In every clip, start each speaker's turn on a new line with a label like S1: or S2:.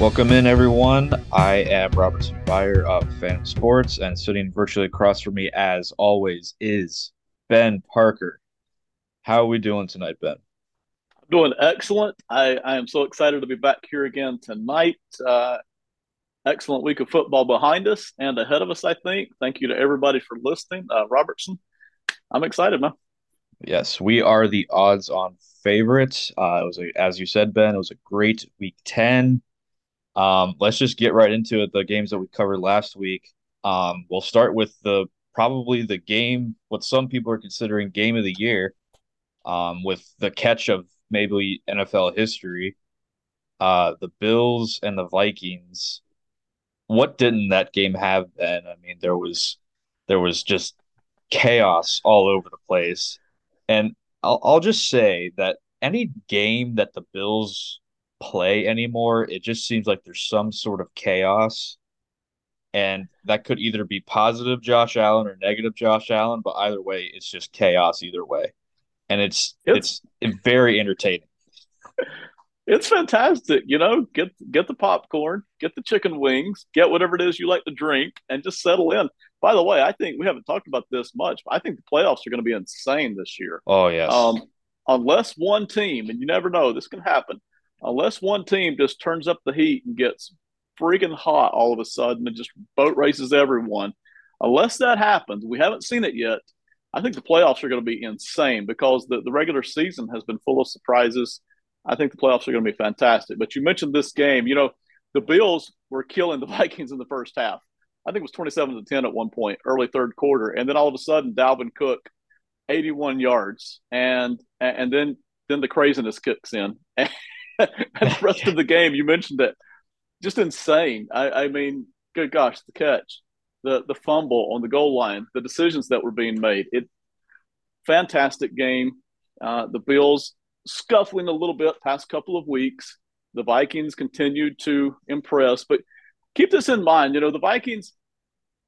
S1: Welcome in, everyone. I am Robertson Fire of Fan Sports, and sitting virtually across from me, as always, is Ben Parker. How are we doing tonight, Ben?
S2: I'm doing excellent. I, I am so excited to be back here again tonight. Uh, excellent week of football behind us and ahead of us, I think. Thank you to everybody for listening. Uh, Robertson, I'm excited, man.
S1: Yes, we are the odds on favorites. Uh, it was, a, as you said, Ben, it was a great week 10. Um, let's just get right into it. The games that we covered last week. Um, we'll start with the probably the game, what some people are considering game of the year, um, with the catch of maybe NFL history. Uh, the Bills and the Vikings. What didn't that game have then? I mean, there was there was just chaos all over the place. And I'll, I'll just say that any game that the Bills play anymore. It just seems like there's some sort of chaos. And that could either be positive Josh Allen or negative Josh Allen, but either way, it's just chaos either way. And it's it's, it's very entertaining.
S2: It's fantastic, you know. Get get the popcorn, get the chicken wings, get whatever it is you like to drink, and just settle in. By the way, I think we haven't talked about this much, but I think the playoffs are going to be insane this year.
S1: Oh yes. Um,
S2: unless one team, and you never know, this can happen unless one team just turns up the heat and gets freaking hot all of a sudden and just boat races everyone, unless that happens, we haven't seen it yet. I think the playoffs are going to be insane because the, the regular season has been full of surprises. I think the playoffs are going to be fantastic. But you mentioned this game. You know, the Bills were killing the Vikings in the first half. I think it was 27 to 10 at one point, early third quarter. And then all of a sudden, Dalvin Cook, 81 yards. And and then then the craziness kicks in. and the rest of the game, you mentioned it, just insane. I, I mean, good gosh, the catch, the the fumble on the goal line, the decisions that were being made. It fantastic game. Uh, the Bills scuffling a little bit past couple of weeks. The Vikings continued to impress, but keep this in mind. You know, the Vikings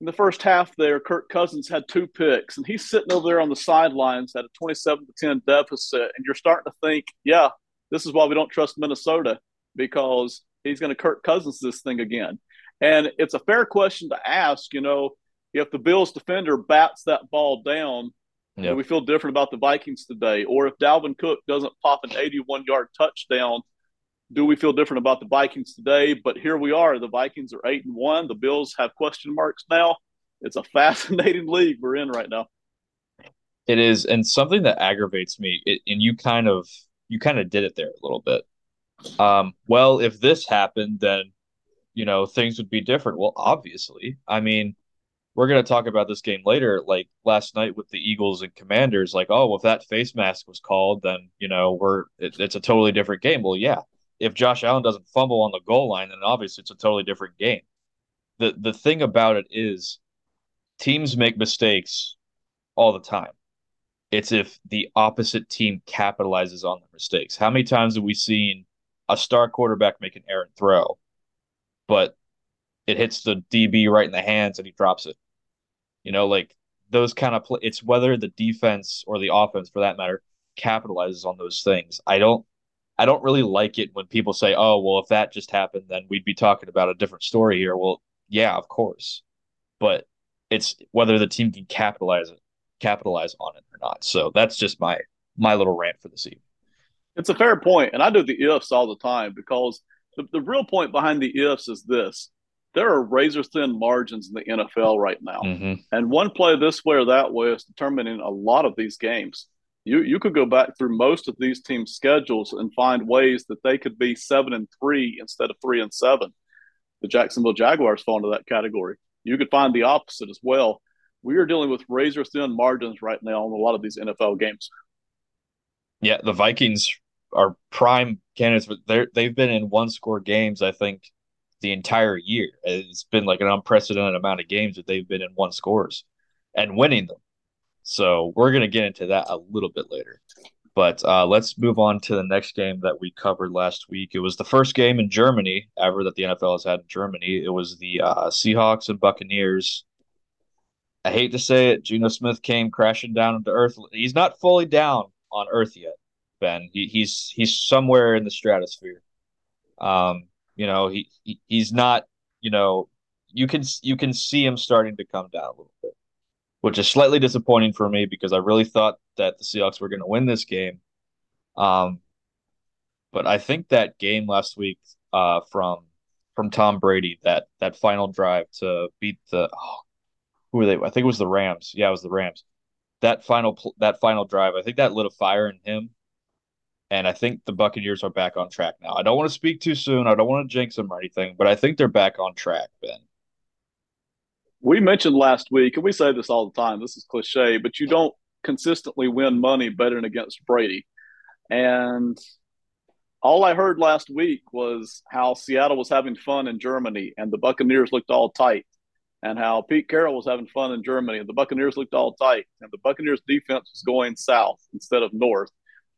S2: in the first half there, Kirk Cousins had two picks, and he's sitting over there on the sidelines at a 27 to 10 deficit. And you're starting to think, yeah, this is why we don't trust Minnesota because he's going to Kirk Cousins this thing again. And it's a fair question to ask, you know, if the Bills defender bats that ball down, yep. do we feel different about the Vikings today? Or if Dalvin Cook doesn't pop an 81 yard touchdown, do we feel different about the Vikings today? But here we are. The Vikings are eight and one. The Bills have question marks now. It's a fascinating league we're in right now.
S1: It is, and something that aggravates me, it, and you kind of you kind of did it there a little bit. Um, well, if this happened, then you know things would be different. Well, obviously, I mean, we're gonna talk about this game later. Like last night with the Eagles and Commanders, like, oh, well, if that face mask was called, then you know we're it, it's a totally different game. Well, yeah, if Josh Allen doesn't fumble on the goal line, then obviously it's a totally different game. The the thing about it is teams make mistakes all the time. It's if the opposite team capitalizes on their mistakes. How many times have we seen a star quarterback make an errant throw, but it hits the DB right in the hands and he drops it? You know, like those kind of play. It's whether the defense or the offense, for that matter, capitalizes on those things. I don't. I don't really like it when people say, "Oh, well, if that just happened, then we'd be talking about a different story here." Well, yeah, of course, but it's whether the team can capitalize it capitalize on it or not. So that's just my my little rant for this evening.
S2: It's a fair point, and I do the ifs all the time because the, the real point behind the ifs is this: there are razor thin margins in the NFL right now, mm-hmm. and one play this way or that way is determining a lot of these games. You you could go back through most of these teams' schedules and find ways that they could be seven and three instead of three and seven. The Jacksonville Jaguars fall into that category. You could find the opposite as well we are dealing with razor thin margins right now in a lot of these NFL games.
S1: Yeah, the Vikings are prime candidates, but they they've been in one score games. I think the entire year. It's been like an unprecedented amount of games that they've been in one scores and winning them. So we're gonna get into that a little bit later. But uh, let's move on to the next game that we covered last week. It was the first game in Germany ever that the NFL has had in Germany. It was the uh, Seahawks and Buccaneers I hate to say it, Geno Smith came crashing down to earth. He's not fully down on Earth yet, Ben. He, he's he's somewhere in the stratosphere. Um, You know, he, he he's not. You know, you can you can see him starting to come down a little bit, which is slightly disappointing for me because I really thought that the Seahawks were going to win this game. Um, but I think that game last week uh, from from Tom Brady that that final drive to beat the oh, who were they? I think it was the Rams. Yeah, it was the Rams. That final that final drive, I think that lit a fire in him, and I think the Buccaneers are back on track now. I don't want to speak too soon. I don't want to jinx them or anything, but I think they're back on track, Ben.
S2: We mentioned last week, and we say this all the time. This is cliche, but you don't consistently win money betting against Brady. And all I heard last week was how Seattle was having fun in Germany and the Buccaneers looked all tight, and how Pete Carroll was having fun in Germany and the Buccaneers looked all tight, and the Buccaneers defense was going south instead of north,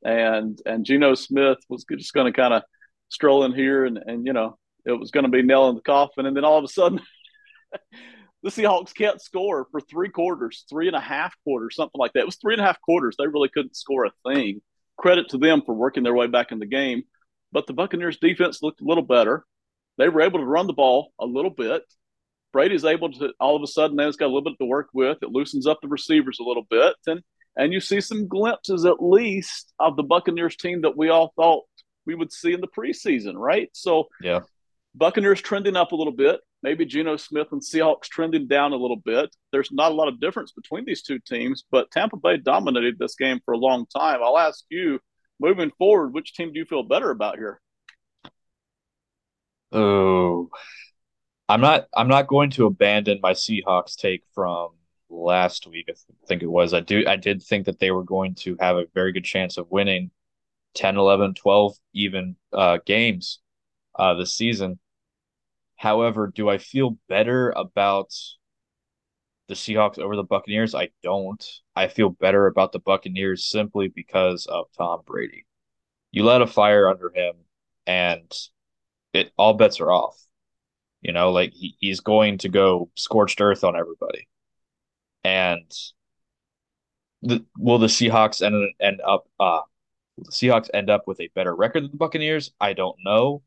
S2: and and Geno Smith was just going to kind of stroll in here and and you know it was going to be nail in the coffin, and then all of a sudden. the Seahawks can't score for three quarters, three and a half quarters, something like that. It was three and a half quarters. They really couldn't score a thing. Credit to them for working their way back in the game. But the Buccaneers defense looked a little better. They were able to run the ball a little bit. Brady's able to all of a sudden now he's got a little bit to work with. It loosens up the receivers a little bit. And and you see some glimpses at least of the Buccaneers team that we all thought we would see in the preseason, right? So
S1: yeah.
S2: Buccaneers trending up a little bit. Maybe Geno Smith and Seahawks trending down a little bit. There's not a lot of difference between these two teams, but Tampa Bay dominated this game for a long time. I'll ask you, moving forward, which team do you feel better about here?
S1: Oh, I'm not. I'm not going to abandon my Seahawks take from last week. I think it was. I do. I did think that they were going to have a very good chance of winning 10, 11, 12 even uh, games uh, this season. However, do I feel better about the Seahawks over the Buccaneers? I don't. I feel better about the Buccaneers simply because of Tom Brady. You let a fire under him, and it all bets are off. You know, like he, he's going to go scorched earth on everybody. And the, will the Seahawks end end up uh the Seahawks end up with a better record than the Buccaneers? I don't know,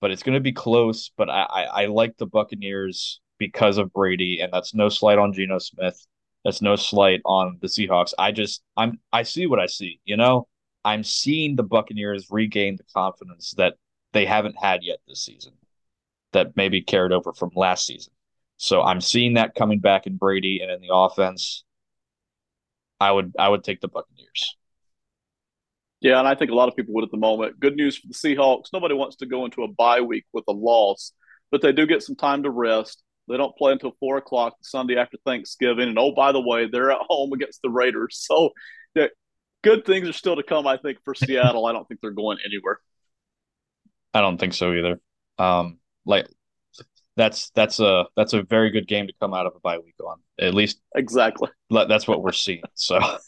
S1: but it's going to be close. But I, I, I like the Buccaneers because of Brady, and that's no slight on Geno Smith. That's no slight on the Seahawks. I just I'm I see what I see. You know, I'm seeing the Buccaneers regain the confidence that they haven't had yet this season, that maybe carried over from last season. So I'm seeing that coming back in Brady and in the offense. I would I would take the Buccaneers.
S2: Yeah, and I think a lot of people would at the moment. Good news for the Seahawks. Nobody wants to go into a bye week with a loss, but they do get some time to rest. They don't play until four o'clock Sunday after Thanksgiving. And oh, by the way, they're at home against the Raiders. So yeah, good things are still to come, I think, for Seattle. I don't think they're going anywhere.
S1: I don't think so either. Um, like that's that's a that's a very good game to come out of a bye week on. At least
S2: exactly.
S1: That's what we're seeing. So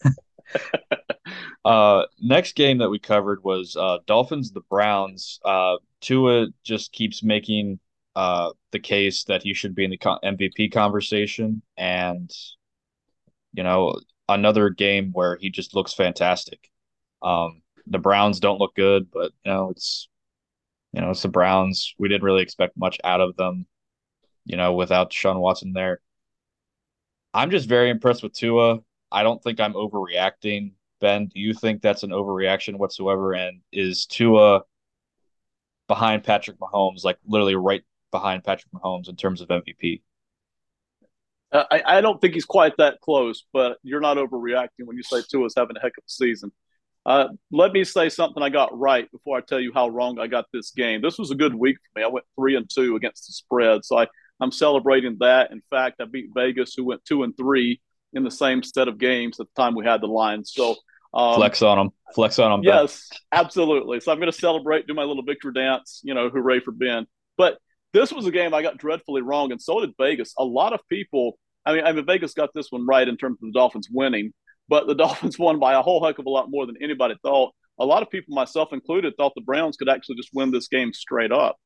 S1: uh next game that we covered was uh Dolphins the Browns. Uh Tua just keeps making uh, the case that he should be in the MVP conversation, and you know another game where he just looks fantastic. Um, the Browns don't look good, but you know it's you know it's the Browns. We didn't really expect much out of them, you know, without Sean Watson there. I'm just very impressed with Tua. I don't think I'm overreacting. Ben, do you think that's an overreaction whatsoever? And is Tua behind Patrick Mahomes, like literally right behind Patrick Mahomes in terms of MVP.
S2: Uh, I, I, don't think he's quite that close, but you're not overreacting when you say Tua's having a heck of a season. Uh, let me say something I got right before I tell you how wrong I got this game. This was a good week for me. I went three and two against the spread, so I, I'm celebrating that. In fact, I beat Vegas, who went two and three in the same set of games at the time we had the line. So
S1: um, flex on them, flex on them.
S2: Yes, absolutely. So I'm going to celebrate, do my little victory dance. You know, hooray for Ben. But this was a game I got dreadfully wrong, and so did Vegas. A lot of people, I mean, I mean, Vegas got this one right in terms of the Dolphins winning, but the Dolphins won by a whole heck of a lot more than anybody thought. A lot of people, myself included, thought the Browns could actually just win this game straight up,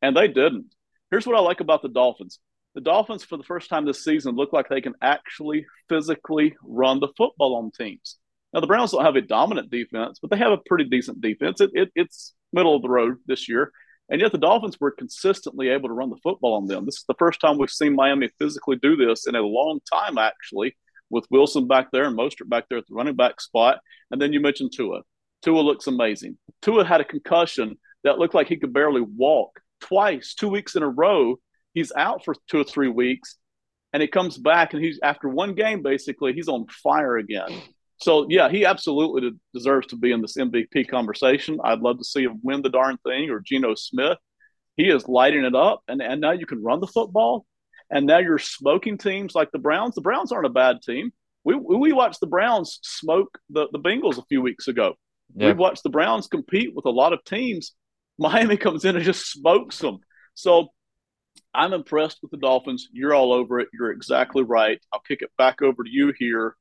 S2: and they didn't. Here's what I like about the Dolphins. The Dolphins, for the first time this season, look like they can actually physically run the football on teams. Now, the Browns don't have a dominant defense, but they have a pretty decent defense. It, it, it's middle of the road this year And yet the Dolphins were consistently able to run the football on them. This is the first time we've seen Miami physically do this in a long time, actually, with Wilson back there and Mostert back there at the running back spot. And then you mentioned Tua. Tua looks amazing. Tua had a concussion that looked like he could barely walk twice, two weeks in a row. He's out for two or three weeks, and he comes back, and he's after one game basically, he's on fire again. So yeah, he absolutely deserves to be in this MVP conversation. I'd love to see him win the darn thing or Geno Smith. He is lighting it up, and and now you can run the football, and now you're smoking teams like the Browns. The Browns aren't a bad team. We we watched the Browns smoke the the Bengals a few weeks ago. Yeah. We've watched the Browns compete with a lot of teams. Miami comes in and just smokes them. So I'm impressed with the Dolphins. You're all over it. You're exactly right. I'll kick it back over to you here.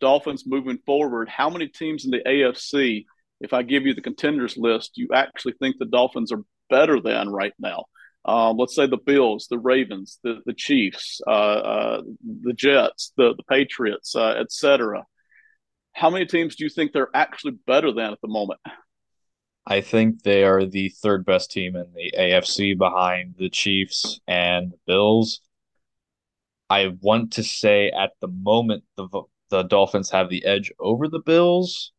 S2: Dolphins moving forward. How many teams in the AFC, if I give you the contenders list, you actually think the Dolphins are better than right now? Um, let's say the Bills, the Ravens, the, the Chiefs, uh, uh, the Jets, the, the Patriots, uh, etc. How many teams do you think they're actually better than at the moment?
S1: I think they are the third best team in the AFC behind the Chiefs and the Bills. I want to say at the moment the the Dolphins have the edge over the Bills,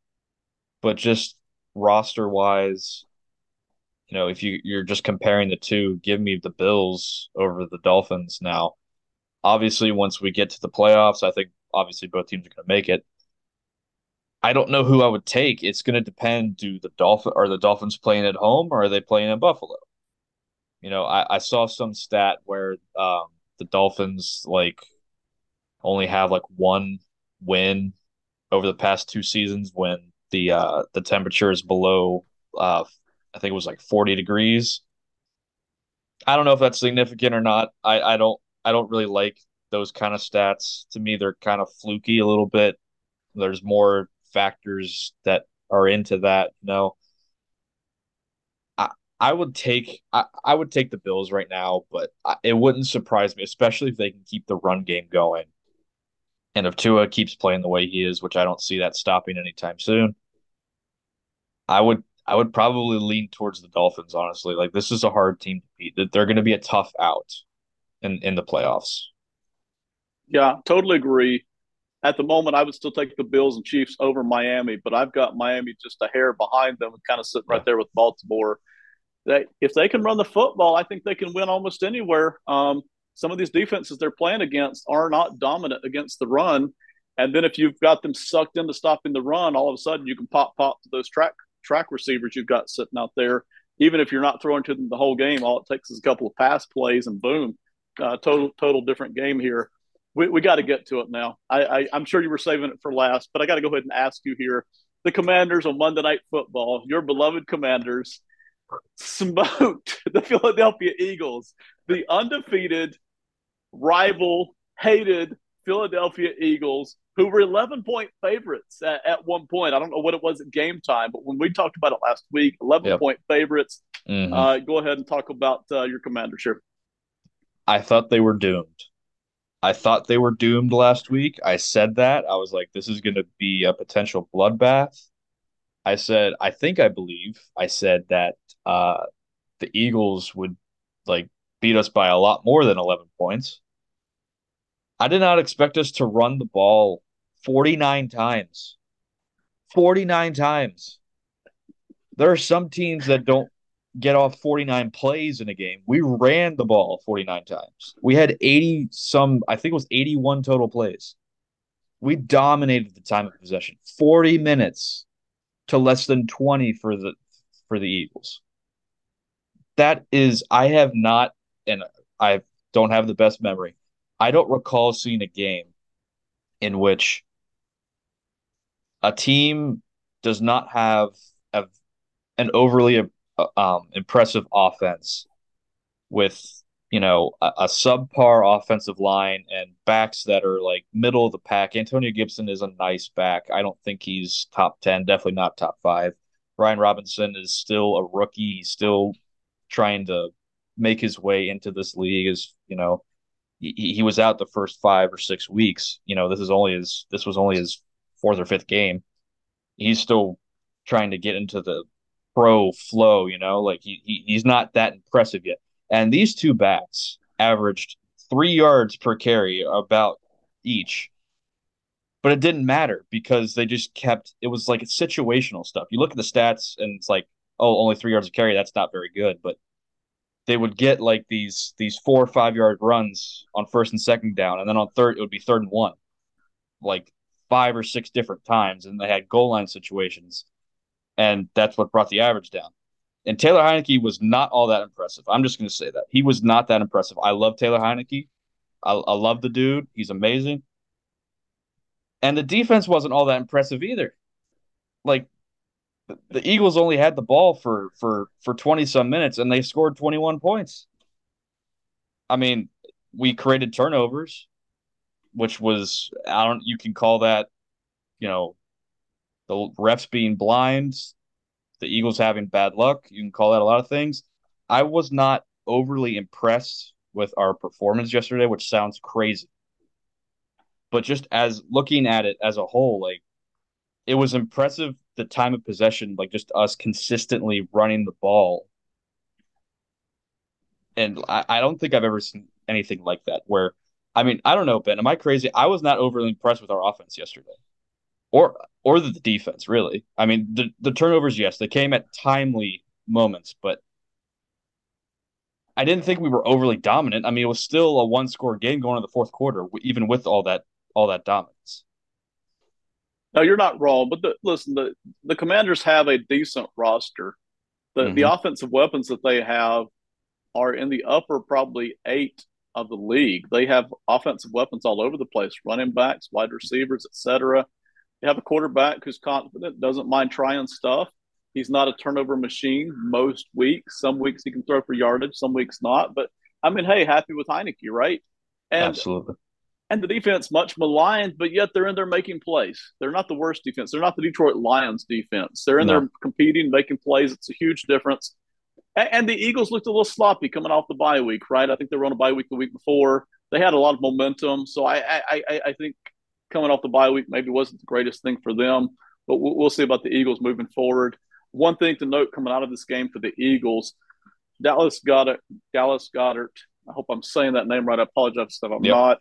S1: but just roster wise, you know, if you you're just comparing the two, give me the Bills over the Dolphins now. Obviously, once we get to the playoffs, I think obviously both teams are going to make it. I don't know who I would take. It's going to depend. Do the Dolphin are the Dolphins playing at home or are they playing in Buffalo? You know, I, I saw some stat where um, the Dolphins like only have like one win over the past two seasons when the uh, the temperature is below uh, I think it was like 40 degrees. I don't know if that's significant or not. I, I don't I don't really like those kind of stats. To me, they're kind of fluky a little bit. There's more factors that are into that. You know, I I would take I, I would take the Bills right now, but I, it wouldn't surprise me, especially if they can keep the run game going. And if Tua keeps playing the way he is, which I don't see that stopping anytime soon, I would I would probably lean towards the Dolphins. Honestly, like this is a hard team to beat. That they're going to be a tough out in in the playoffs.
S2: Yeah, totally agree at the moment, I would still take the Bills and Chiefs over Miami, but I've got Miami just a hair behind them and kind of sitting right there with Baltimore. They, if they can run the football, I think they can win almost anywhere. Um, some of these defenses they're playing against are not dominant against the run. And then if you've got them sucked into stopping the run, all of a sudden you can pop pop to those track track receivers you've got sitting out there. Even if you're not throwing to them the whole game, all it takes is a couple of pass plays and boom, uh, total total different game here we, we got to get to it now. I, I, I'm sure you were saving it for last, but I got to go ahead and ask you here. The Commanders on Monday Night Football, your beloved Commanders, smoked the Philadelphia Eagles, the undefeated, rival, hated Philadelphia Eagles, who were 11 point favorites at, at, one point. I don't know what it was at game time, but when we talked about it last week, 11 yep. point favorites. Mm-hmm. Uh, go ahead and talk about uh, your Commanders here.
S1: I thought they were doomed. I thought they were doomed last week. I said that. I was like, this is going to be a potential bloodbath. I said, I think I believe I said that uh, the Eagles would like beat us by a lot more than 11 points. I did not expect us to run the ball 49 times. 49 times. There are some teams that don't get off 49 plays in a game. We ran the ball 49 times. We had 80 some, I think it was 81 total plays. We dominated the time of possession. 40 minutes to less than 20 for the for the Eagles. That is I have not and I don't have the best memory. I don't recall seeing a game in which a team does not have a, an overly uh, um, impressive offense with you know a, a, subpar offensive line and backs that are like middle of the pack. Antonio Gibson is a nice back. I don't think he's top ten, definitely not top five. Brian Robinson is still a rookie. He's still trying to make his way into this league. Is you know he, he was out the first five or six weeks. You know this is only his this was only his fourth or fifth game. He's still trying to get into the pro flow, you know, like he, he he's not that impressive yet. And these two backs averaged three yards per carry about each. But it didn't matter because they just kept it was like situational stuff. You look at the stats and it's like, oh, only three yards of carry, that's not very good. But they would get like these these four or five yard runs on first and second down, and then on third it would be third and one, like five or six different times, and they had goal line situations, and that's what brought the average down. And Taylor Heinicke was not all that impressive. I'm just going to say that he was not that impressive. I love Taylor Heinicke. I, I love the dude. He's amazing. And the defense wasn't all that impressive either. Like the Eagles only had the ball for for for 20 some minutes and they scored 21 points. I mean, we created turnovers, which was I don't you can call that, you know, the refs being blind, the Eagles having bad luck, you can call that a lot of things. I was not overly impressed with our performance yesterday, which sounds crazy. But just as looking at it as a whole, like it was impressive the time of possession, like just us consistently running the ball. And I, I don't think I've ever seen anything like that. Where, I mean, I don't know, Ben. Am I crazy? I was not overly impressed with our offense yesterday, or or the defense. Really, I mean, the the turnovers, yes, they came at timely moments, but I didn't think we were overly dominant. I mean, it was still a one score game going into the fourth quarter, even with all that all that dominance.
S2: No, you're not wrong. But the, listen, the the Commanders have a decent roster. The mm-hmm. the offensive weapons that they have are in the upper probably eight of the league. They have offensive weapons all over the place: running backs, wide receivers, etc. You have a quarterback who's confident, doesn't mind trying stuff. He's not a turnover machine most weeks. Some weeks he can throw for yardage, some weeks not. But I mean, hey, happy with Heinicke, right?
S1: And Absolutely
S2: and the defense much maligned, but yet they're in there making plays. They're not the worst defense. They're not the Detroit Lions defense. They're in no. there competing, making plays. It's a huge difference. And, and, the Eagles looked a little sloppy coming off the bye week, right? I think they were on a bye week the week before. They had a lot of momentum, so I I, I, I think coming off the bye week maybe wasn't the greatest thing for them. But we'll, we'll see about the Eagles moving forward. One thing to note coming out of this game for the Eagles, Dallas Goddard, Dallas Goedert. I hope I'm saying that name right. I apologize if I'm yep. not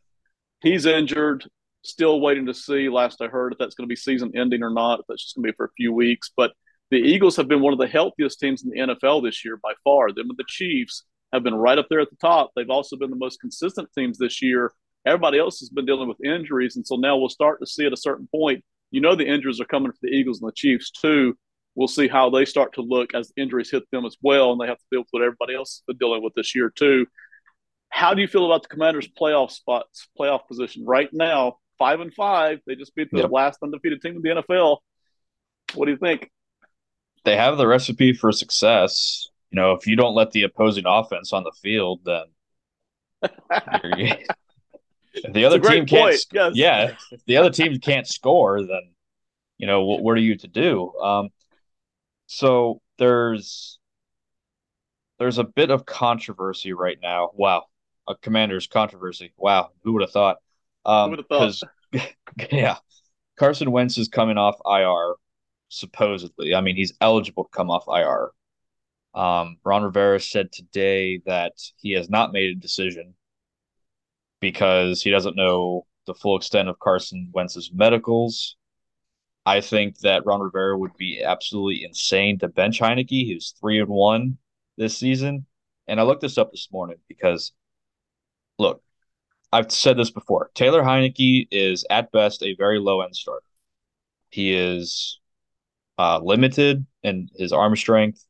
S2: he's injured. Still waiting to see. Last I heard, if that's going to be season ending or not. If that's just going to be for a few weeks. But the Eagles have been one of the healthiest teams in the NFL this year by far. Them and the Chiefs have been right up there at the top. They've also been the most consistent teams this year. Everybody else has been dealing with injuries, and so now we'll start to see at a certain point. You know, the injuries are coming for the Eagles and the Chiefs too. We'll see how they start to look as the injuries hit them as well, and they have to deal with what everybody else has been dealing with this year too. How do you feel about the Commanders' playoff spots, playoff position right now? Five and five. They just beat the yep. last undefeated team in the NFL. What do you think?
S1: They have the recipe for success. You know, if you don't let the opposing offense on the field, then the other team can't. Yes. Yeah, the other team can't score, then you know what, what are you to do? Um, so there's there's a bit of controversy right now. Wow, a commander's controversy. Wow, who would have thought? Um, who would have thought? yeah, Carson Wentz is coming off IR, supposedly. I mean, he's eligible to come off IR. Um, Ron Rivera said today that he has not made a decision because he doesn't know the full extent of Carson Wentz's medicals. I think that Ron Rivera would be absolutely insane to bench Heinicke. He was three and one this season, and I looked this up this morning because look, I've said this before. Taylor Heinicke is at best a very low end starter. He is uh, limited in his arm strength.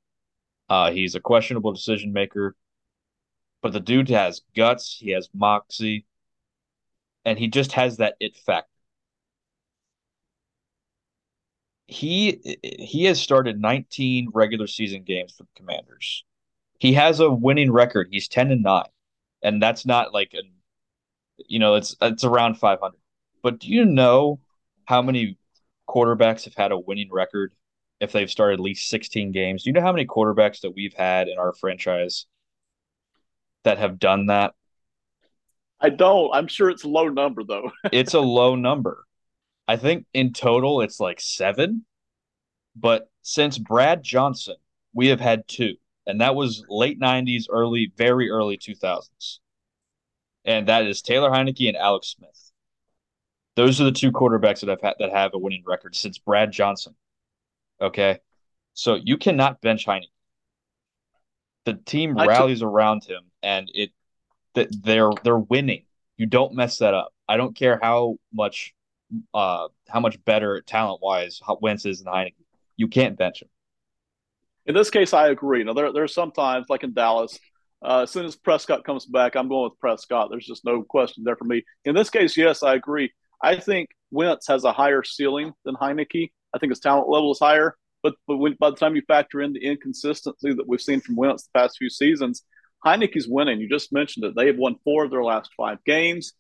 S1: Uh, he's a questionable decision maker, but the dude has guts. He has moxie, and he just has that it factor. He he has started 19 regular season games for the Commanders. He has a winning record. He's 10 and 9 and that's not like a, you know, it's it's around 500. But do you know how many quarterbacks have had a winning record if they've started at least 16 games? Do you know how many quarterbacks that we've had in our franchise that have done that?
S2: I don't. I'm sure it's a low number though.
S1: it's a low number. I think in total it's like seven. But since Brad Johnson we have had two, and that was late '90s, early, very early 2000s, and that is Taylor Heinicke and Alex Smith. Those are the two quarterbacks that have had, that have a winning record since Brad Johnson. Okay, so you cannot bench Heinicke. The team rallies around him, and it that they're they're winning. You don't mess that up. I don't care how much uh how much better talent wise Wentz is than Heinicke. You can't bench him.
S2: In this case, I agree. Now there there's sometimes like in Dallas, uh, as soon as Prescott comes back, I'm going with Prescott. There's just no question there for me. In this case, yes, I agree. I think Wentz has a higher ceiling than Heinicke. I think his talent level is higher. But, but when, by the time you factor in the inconsistency that we've seen from Wentz the past few seasons, Heinicke's winning. You just mentioned it. They have won four of their last five games.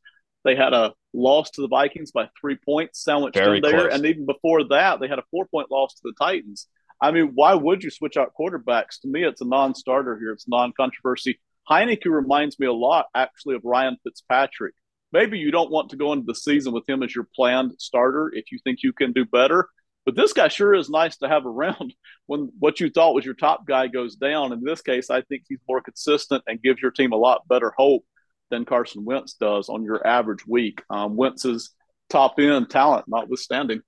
S2: They had a loss to the Vikings by three points sandwiched Very in there. Close. And even before that, they had a four point loss to the Titans. I mean, why would you switch out quarterbacks? To me, it's a non starter here. It's non controversy. Heinicke reminds me a lot, actually, of Ryan Fitzpatrick. Maybe you don't want to go into the season with him as your planned starter if you think you can do better. But this guy sure is nice to have around when what you thought was your top guy goes down. In this case, I think he's more consistent and gives your team a lot better hope than Carson Wentz does on your average week. Um, Wentz's top end talent notwithstanding.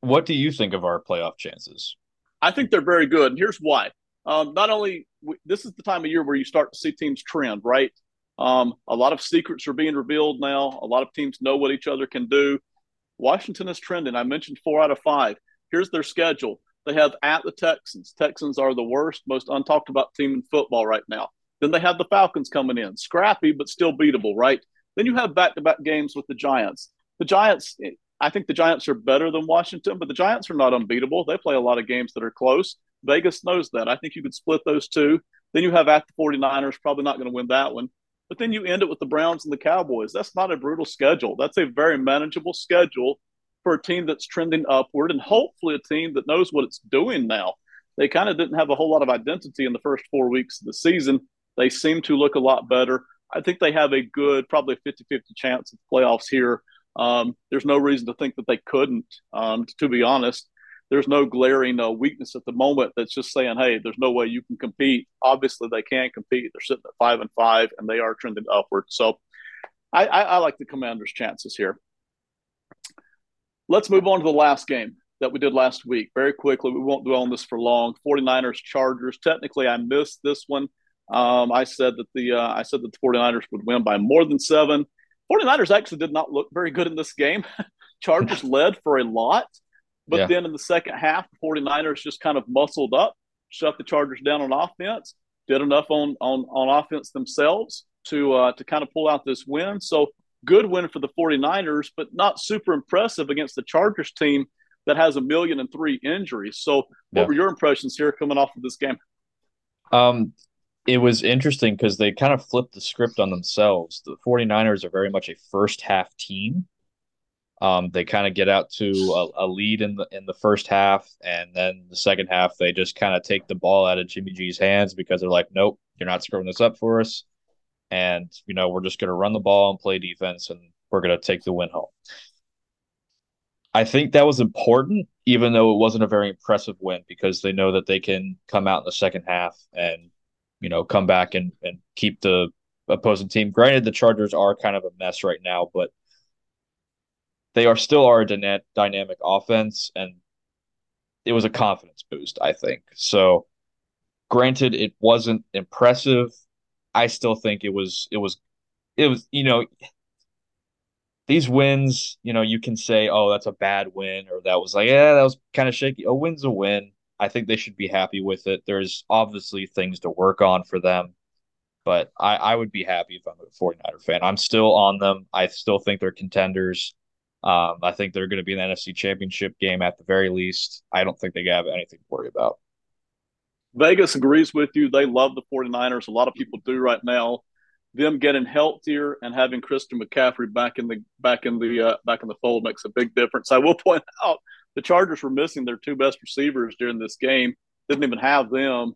S1: What do you think of our playoff chances?
S2: I think they're very good. And here's why. Um, not only this is the time of year where you start to see teams trend, right? Um, a lot of secrets are being revealed now. A lot of teams know what each other can do. Washington is trending. I mentioned four out of five. Here's their schedule. They have at the Texans. Texans are the worst, most untalked about team in football right now. Then they have the Falcons coming in, scrappy but still beatable, right? Then you have back to back games with the Giants. The Giants, I think the Giants are better than Washington, but the Giants are not unbeatable. They play a lot of games that are close. Vegas knows that. I think you could split those two. Then you have at the 49ers, probably not going to win that one. But then you end it with the Browns and the Cowboys. That's not a brutal schedule. That's a very manageable schedule for a team that's trending upward and hopefully a team that knows what it's doing now. They kind of didn't have a whole lot of identity in the first four weeks of the season. They seem to look a lot better. I think they have a good, probably 50 50 chance of the playoffs here. Um, there's no reason to think that they couldn't, um, to be honest there's no glaring uh, weakness at the moment that's just saying, hey, there's no way you can compete. Obviously, they can compete. They're sitting at five and five, and they are trending upward. So I, I, I like the Commanders' chances here. Let's move on to the last game that we did last week very quickly. We won't dwell on this for long. 49ers Chargers. Technically, I missed this one. Um, I said that the uh, I said that the 49ers would win by more than seven. 49ers actually did not look very good in this game. Chargers led for a lot. But yeah. then in the second half, the 49ers just kind of muscled up, shut the Chargers down on offense, did enough on on, on offense themselves to uh, to kind of pull out this win. So good win for the 49ers, but not super impressive against the Chargers team that has a million and three injuries. So what yeah. were your impressions here coming off of this game?
S1: Um, it was interesting because they kind of flipped the script on themselves. The 49ers are very much a first half team um, they kind of get out to a, a, lead in the in the first half, and then the second half they just kind of take the ball out of Jimmy G's hands because they're like, "Nope, you're not screwing this up for us," and you know we're just going to run the ball and play defense, and we're going to take the win home. I think that was important, even though it wasn't a very impressive win, because they know that they can come out in the second half and you know come back and and keep the opposing team. Granted, the Chargers are kind of a mess right now, but they are still our dyna- dynamic offense, and it was a confidence boost, I think. So, granted, it wasn't impressive. I still think it was. It was. It was. You know, these wins. You know, you can say, "Oh, that's a bad win," or "That was like, yeah, that was kind of shaky." A win's a win. I think they should be happy with it. There's obviously things to work on for them, but I, I would be happy if I'm a 49er fan. I'm still on them. I still think they're contenders. Um, I think they're going to be in the NFC Championship game at the very least. I don't think they have anything to worry about.
S2: Vegas agrees with you. They love the 49ers. A lot of people do right now. Them getting healthier and having Christian McCaffrey back in the back in the uh, back in the fold makes a big difference. I will point out the Chargers were missing their two best receivers during this game. Didn't even have them.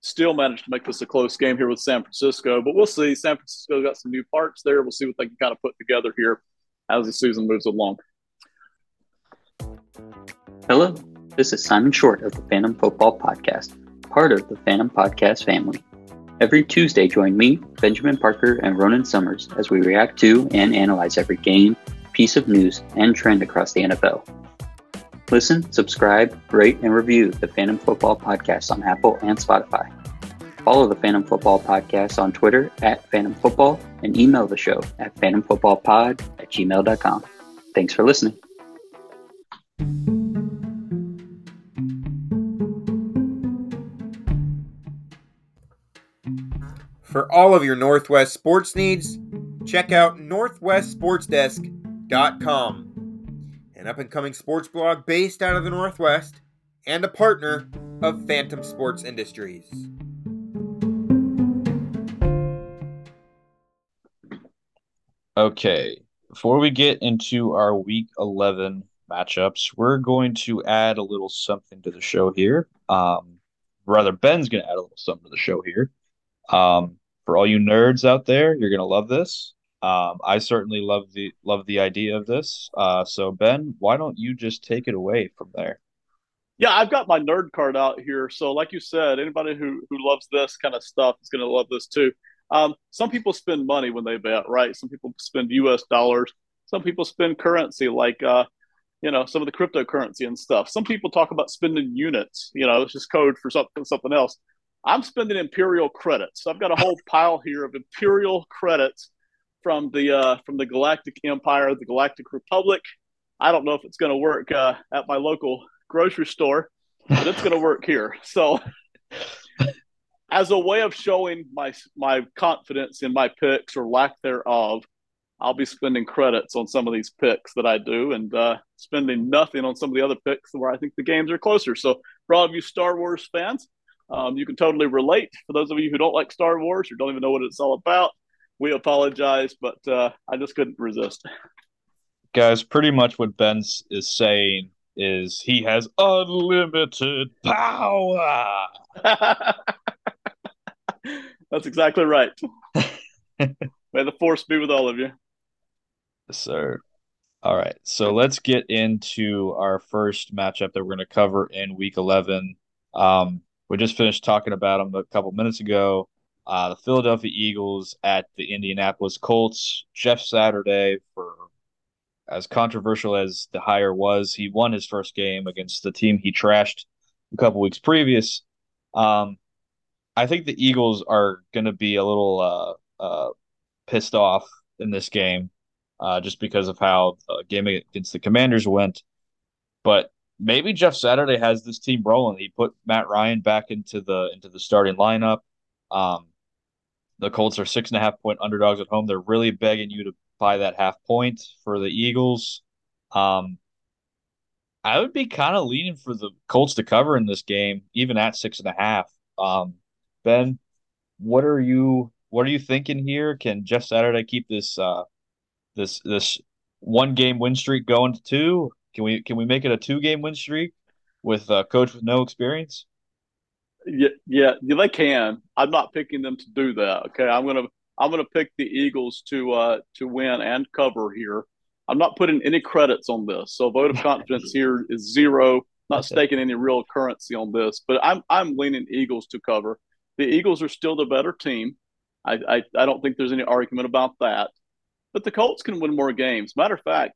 S2: Still managed to make this a close game here with San Francisco, but we'll see. San Francisco got some new parts there. We'll see what they can kind of put together here as the season moves along.
S3: Hello, This is Simon Short of the Phantom Football Podcast, part of the Phantom Podcast family. Every Tuesday, join me, Benjamin Parker, and Ronan Summers as we react to and analyze every game, piece of news, and trend across the NFL. Listen, subscribe, rate, and review the Phantom Football Podcast on Apple and Spotify. Follow the Phantom Football Podcast on Twitter at Phantom Football and email the show at phantomfootballpod at gmail.com. Thanks for listening.
S4: For all of your Northwest sports needs, check out northwestsportsdesk.com, an up and coming sports blog based out of the Northwest and a partner of Phantom Sports Industries.
S1: Okay, before we get into our week 11 matchups, we're going to add a little something to the show here. Um, rather, Ben's going to add a little something to the show here. Um, for all you nerds out there, you're going to love this. Um, I certainly love the love the idea of this. Uh, so Ben, why don't you just take it away from there?
S2: Yeah, I've got my nerd card out here. So, like you said, anybody who who loves this kind of stuff is going to love this too. Um, some people spend money when they bet, right? Some people spend U.S. dollars. Some people spend currency, like uh, you know, some of the cryptocurrency and stuff. Some people talk about spending units. You know, it's just code for something something else. I'm spending imperial credits. So I've got a whole pile here of imperial credits from the uh, from the Galactic Empire, the Galactic Republic. I don't know if it's going to work uh, at my local grocery store, but it's going to work here. So as a way of showing my my confidence in my picks or lack thereof, I'll be spending credits on some of these picks that I do, and uh, spending nothing on some of the other picks where I think the games are closer. So for all of you Star Wars fans, um, you can totally relate. For those of you who don't like Star Wars or don't even know what it's all about, we apologize, but uh, I just couldn't resist.
S1: Guys, pretty much what Ben is saying is he has unlimited power.
S2: That's exactly right. May the force be with all of you.
S1: Yes, sir. All right. So let's get into our first matchup that we're going to cover in week 11. Um, we just finished talking about them a couple minutes ago. Uh, the Philadelphia Eagles at the Indianapolis Colts. Jeff Saturday, for as controversial as the hire was, he won his first game against the team he trashed a couple weeks previous. Um, I think the Eagles are going to be a little uh, uh, pissed off in this game, uh, just because of how the game against the Commanders went. But maybe Jeff Saturday has this team rolling. He put Matt Ryan back into the into the starting lineup. Um, the Colts are six and a half point underdogs at home. They're really begging you to buy that half point for the Eagles. Um, I would be kind of leaning for the Colts to cover in this game, even at six and a half. Um, Ben, what are you what are you thinking here? Can Jeff Saturday keep this uh this this one game win streak going to two? Can we can we make it a two game win streak with a coach with no experience?
S2: Yeah, yeah, they can. I'm not picking them to do that. Okay, I'm gonna I'm gonna pick the Eagles to uh to win and cover here. I'm not putting any credits on this, so vote of confidence here is zero. Not staking any real currency on this, but I'm I'm leaning Eagles to cover. The Eagles are still the better team. I, I, I don't think there's any argument about that. But the Colts can win more games. Matter of fact,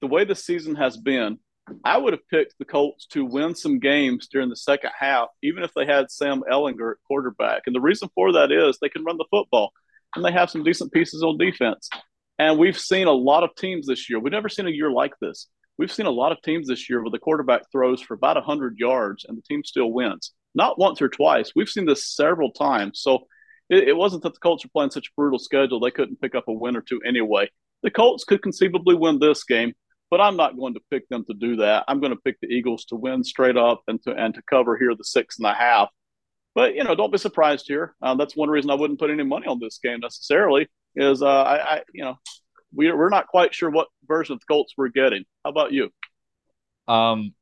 S2: the way the season has been, I would have picked the Colts to win some games during the second half, even if they had Sam Ehlinger at quarterback. And the reason for that is they can run the football and they have some decent pieces on defense. And we've seen a lot of teams this year. We've never seen a year like this. We've seen a lot of teams this year where the quarterback throws for about 100 yards and the team still wins not once or twice. We've seen this several times. So it, it, wasn't that the Colts were playing such a brutal schedule they couldn't pick up a win or two anyway. The Colts could conceivably win this game, but I'm not going to pick them to do that. I'm going to pick the Eagles to win straight up and to and to cover here the six and a half. But you know, don't be surprised here. Uh, that's one reason I wouldn't put any money on this game necessarily. Is uh, I, I you know we we're not quite sure what version of the Colts we're getting. How about you?
S1: Um,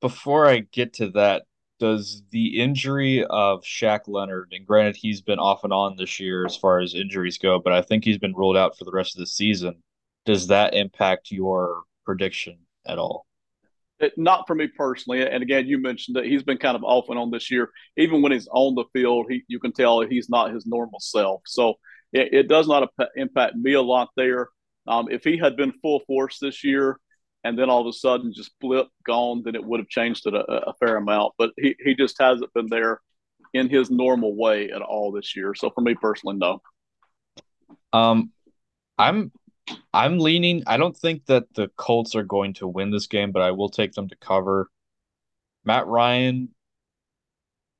S1: before I get to that, does the injury of Shaq Leonard, and granted he's been off and on this year as far as injuries go, but I think he's been ruled out for the rest of the season. Does that impact your prediction at all?
S2: It, not for me personally. And again, you mentioned that he's been kind of off and on this year. Even when he's on the field, he, you can tell he's not his normal self. So it, it does not impact me a lot there. Um, if he had been full force this year and then all of a sudden just blip gone, then it would have changed it a, a fair amount. But he, he just hasn't been there in his normal way at all this year. So for me personally, no.
S1: Um, I'm I'm leaning. I don't think that the Colts are going to win this game, but I will take them to cover. Matt Ryan,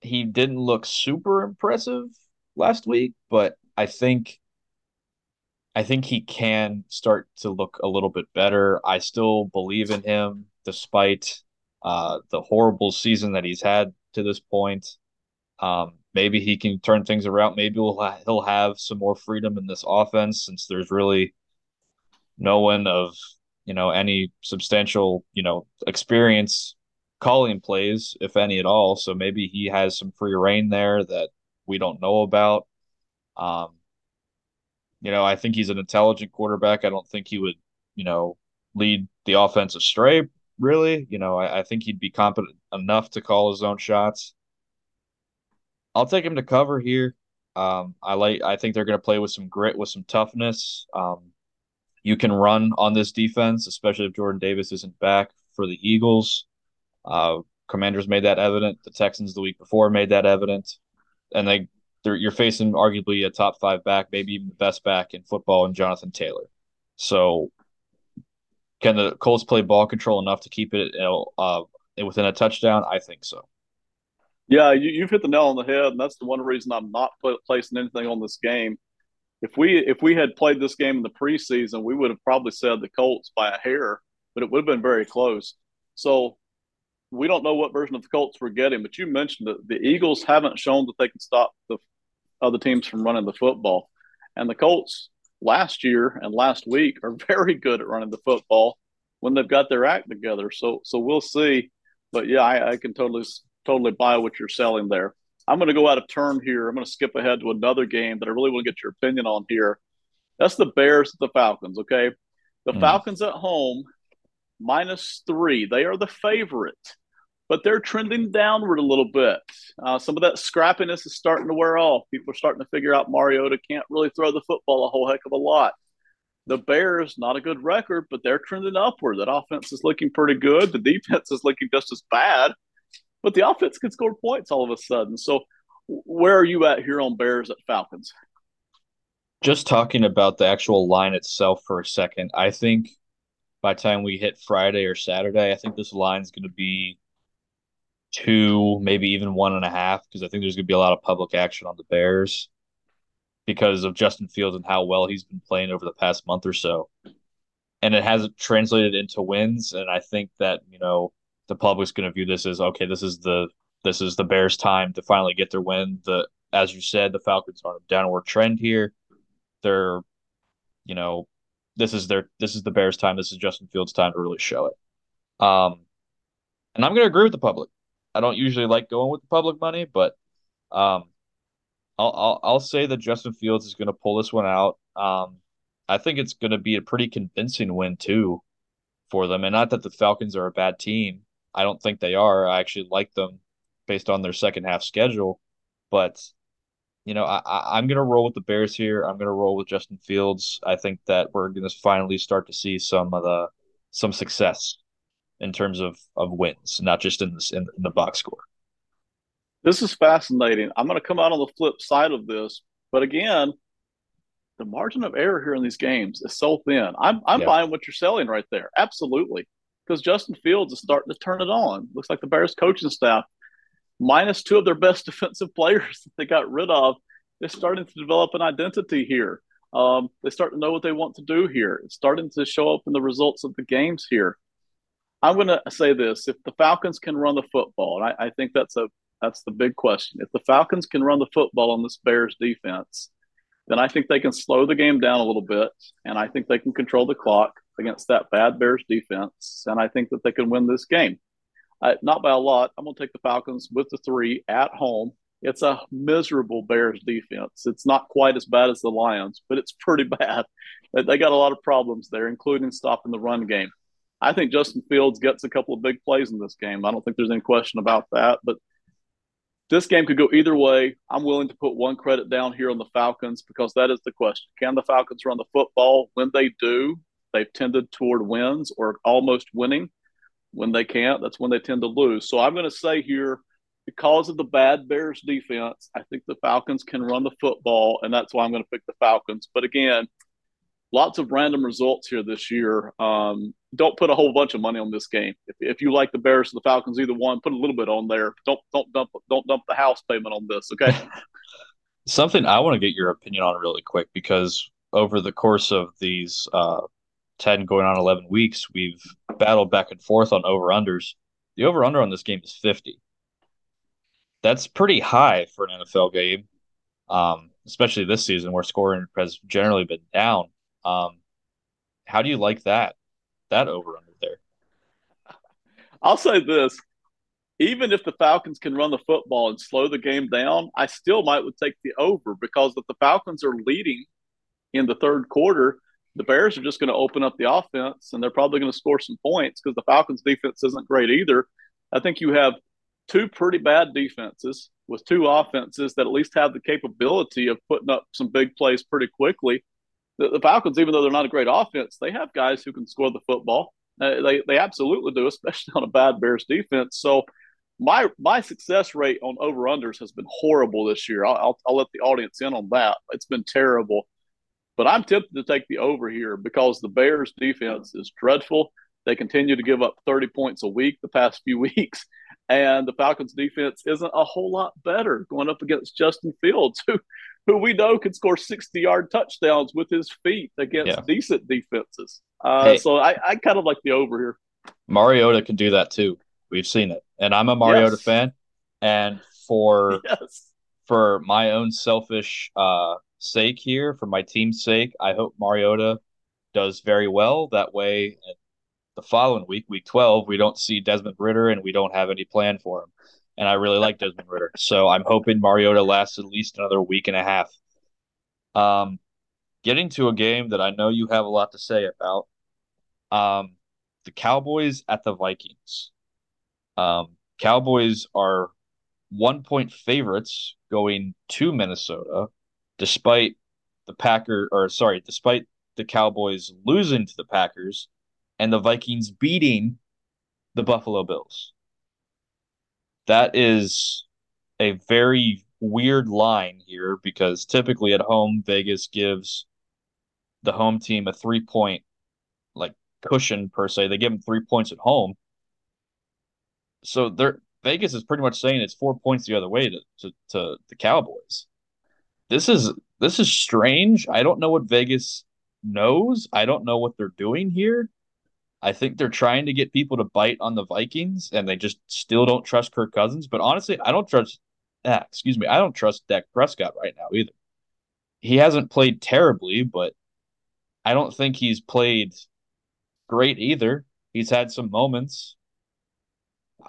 S1: he didn't look super impressive last week, but I think I think he can start to look a little bit better. I still believe in him despite uh, the horrible season that he's had to this point. Um, maybe he can turn things around. Maybe we'll ha- he'll have some more freedom in this offense since there's really no one of you know any substantial you know experience calling plays, if any at all. So maybe he has some free reign there that we don't know about. Um, you know, I think he's an intelligent quarterback. I don't think he would, you know, lead the offense astray. Really, you know, I, I think he'd be competent enough to call his own shots. I'll take him to cover here. Um, I like. I think they're going to play with some grit, with some toughness. Um, you can run on this defense, especially if Jordan Davis isn't back for the Eagles. Uh, Commanders made that evident. The Texans the week before made that evident, and they you're facing arguably a top five back, maybe even the best back in football, in Jonathan Taylor. So, can the Colts play ball control enough to keep it uh, within a touchdown? I think so.
S2: Yeah, you, have hit the nail on the head, and that's the one reason I'm not placing anything on this game if we if we had played this game in the preseason, we would have probably said the Colts by a hair, but it would have been very close. So we don't know what version of the Colts we're getting, but you mentioned that the Eagles haven't shown that they can stop the other teams from running the football. And the Colts last year and last week are very good at running the football when they've got their act together. So so we'll see. But yeah, I, I can totally totally buy what you're selling there. I'm going to go out of turn here. I'm going to skip ahead to another game that I really want to get your opinion on here. That's the Bears at the Falcons. Okay. The mm. Falcons at home, minus three. They are the favorite, but they're trending downward a little bit. Uh, some of that scrappiness is starting to wear off. People are starting to figure out Mariota can't really throw the football a whole heck of a lot. The Bears, not a good record, but they're trending upward. That offense is looking pretty good. The defense is looking just as bad but the offense can score points all of a sudden. So, where are you at here on Bears at Falcons?
S1: Just talking about the actual line itself for a second, I think by time we hit Friday or Saturday, I think this line is going to be two, maybe even one and a half, because I think there's going to be a lot of public action on the Bears because of Justin Fields and how well he's been playing over the past month or so. And it hasn't translated into wins. And I think that, you know, the public's going to view this as okay. This is the this is the Bears' time to finally get their win. The as you said, the Falcons are on a downward trend here. They're, you know, this is their this is the Bears' time. This is Justin Fields' time to really show it. Um, and I'm going to agree with the public. I don't usually like going with the public money, but um, I'll I'll, I'll say that Justin Fields is going to pull this one out. Um, I think it's going to be a pretty convincing win too for them, and not that the Falcons are a bad team. I don't think they are. I actually like them based on their second half schedule, but you know, I, I am gonna roll with the Bears here. I'm gonna roll with Justin Fields. I think that we're gonna finally start to see some of the some success in terms of of wins, not just in this in, in the box score.
S2: This is fascinating. I'm going to come out on the flip side of this, but again, the margin of error here in these games is so thin. I'm I'm yeah. buying what you're selling right there. Absolutely because Justin Fields is starting to turn it on. Looks like the Bears coaching staff, minus two of their best defensive players that they got rid of, is starting to develop an identity here. Um, they start to know what they want to do here. It's starting to show up in the results of the games here. I'm going to say this: if the Falcons can run the football, and I, I think that's a that's the big question. If the Falcons can run the football on this Bears defense, then I think they can slow the game down a little bit, and I think they can control the clock against that bad Bears defense, and I think that they can win this game. Uh, not by a lot. I'm going to take the Falcons with the three at home. It's a miserable Bears defense. It's not quite as bad as the Lions, but it's pretty bad. They got a lot of problems there, including stopping the run game. I think Justin Fields gets a couple of big plays in this game. I don't think there's any question about that. But this game could go either way. I'm willing to put one credit down here on the Falcons because that is the question. Can the Falcons run the football? When they do, they've tended toward wins or almost winning. When they can't, that's when they tend to lose. So I'm going to say here, because of the bad Bears defense, I think the Falcons can run the football, and that's why I'm going to pick the Falcons. But again, lots of random results here this year. Um, don't put a whole bunch of money on this game. If, if you like the Bears or the Falcons, either one, put a little bit on there. Don't don't dump don't dump the house payment on this. Okay.
S1: Something I want to get your opinion on really quick because over the course of these uh, ten going on eleven weeks, we've battled back and forth on over unders. The over under on this game is fifty. That's pretty high for an NFL game, um, especially this season where scoring has generally been down. Um, how do you like that? That over under there.
S2: I'll say this: even if the Falcons can run the football and slow the game down, I still might would take the over because if the Falcons are leading in the third quarter, the Bears are just going to open up the offense and they're probably going to score some points because the Falcons' defense isn't great either. I think you have two pretty bad defenses with two offenses that at least have the capability of putting up some big plays pretty quickly the, the, Falcons, even though they're not a great offense, they have guys who can score the football. Uh, they they absolutely do, especially on a bad Bears defense. So my my success rate on over unders has been horrible this year. I'll, I'll, I'll let the audience in on that. It's been terrible, but I'm tempted to take the over here because the Bears defense is dreadful. They continue to give up 30 points a week the past few weeks, and the Falcons defense isn't a whole lot better going up against Justin Fields, who who we know can score 60 yard touchdowns with his feet against yeah. decent defenses. Uh, hey, so I, I kind of like the over here.
S1: Mariota can do that too. We've seen it. And I'm a Mariota yes. fan. And for yes. for my own selfish uh, sake here, for my team's sake, I hope Mariota does very well. That way, the following week, week 12, we don't see Desmond Ridder and we don't have any plan for him and I really like Desmond Ridder. So I'm hoping Mariota lasts at least another week and a half. Um, getting to a game that I know you have a lot to say about. Um, the Cowboys at the Vikings. Um, Cowboys are one point favorites going to Minnesota, despite the Packer or sorry, despite the Cowboys losing to the Packers and the Vikings beating the Buffalo Bills that is a very weird line here because typically at home Vegas gives the home team a three point like cushion per se. They give them three points at home. So they're Vegas is pretty much saying it's four points the other way to, to, to the Cowboys. This is this is strange. I don't know what Vegas knows. I don't know what they're doing here. I think they're trying to get people to bite on the Vikings, and they just still don't trust Kirk Cousins. But honestly, I don't trust. Ah, excuse me, I don't trust Dak Prescott right now either. He hasn't played terribly, but I don't think he's played great either. He's had some moments.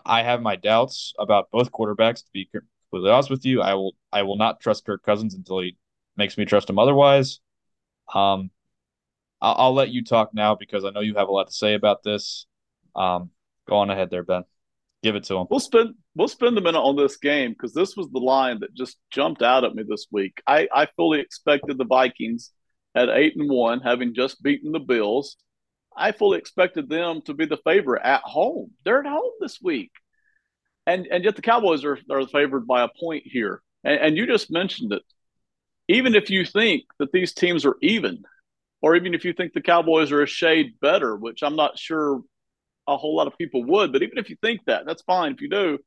S1: I have my doubts about both quarterbacks. To be completely honest with you, I will I will not trust Kirk Cousins until he makes me trust him otherwise. Um, I'll, I'll, let you talk now because I know you have a lot to say about this. Um, go on ahead there, Ben. Give it to him.
S2: We'll spend we'll spend a minute on this game because this was the line that just jumped out at me this week. I, I fully expected the Vikings at eight and one, having just beaten the Bills. I fully expected them to be the favorite at home. They're at home this week, and and yet the Cowboys are are favored by a point here. And, and you just mentioned it. Even if you think that these teams are even, or even if you think the Cowboys are a shade better, which I'm not sure a whole lot of people would, but even if you think that, that's fine if you do.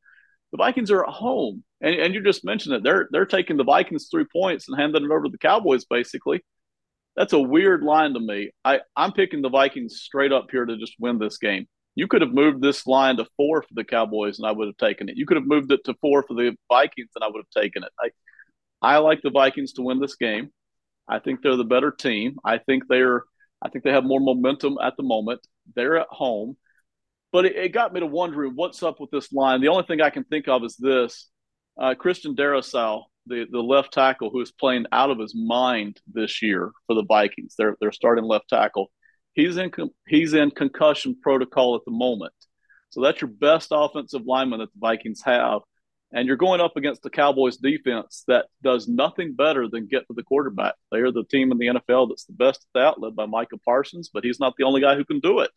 S2: The Vikings are at home, and, and you just mentioned it. They're they're taking the Vikings three points and handing it over to the Cowboys. Basically, that's a weird line to me. I I'm picking the Vikings straight up here to just win this game. You could have moved this line to four for the Cowboys, and I would have taken it. You could have moved it to four for the Vikings, and I would have taken it. I I like the Vikings to win this game. I think they're the better team. I think they're I think they have more momentum at the moment. They're at home. But it, it got me to wondering what's up with this line. The only thing I can think of is this. Uh, Christian Darrisaw, the, the left tackle who is playing out of his mind this year for the Vikings. They're they're starting left tackle. He's in he's in concussion protocol at the moment. So that's your best offensive lineman that the Vikings have. And you're going up against the Cowboys defense that does nothing better than get to the quarterback. They are the team in the NFL that's the best at that, led by Micah Parsons, but he's not the only guy who can do it.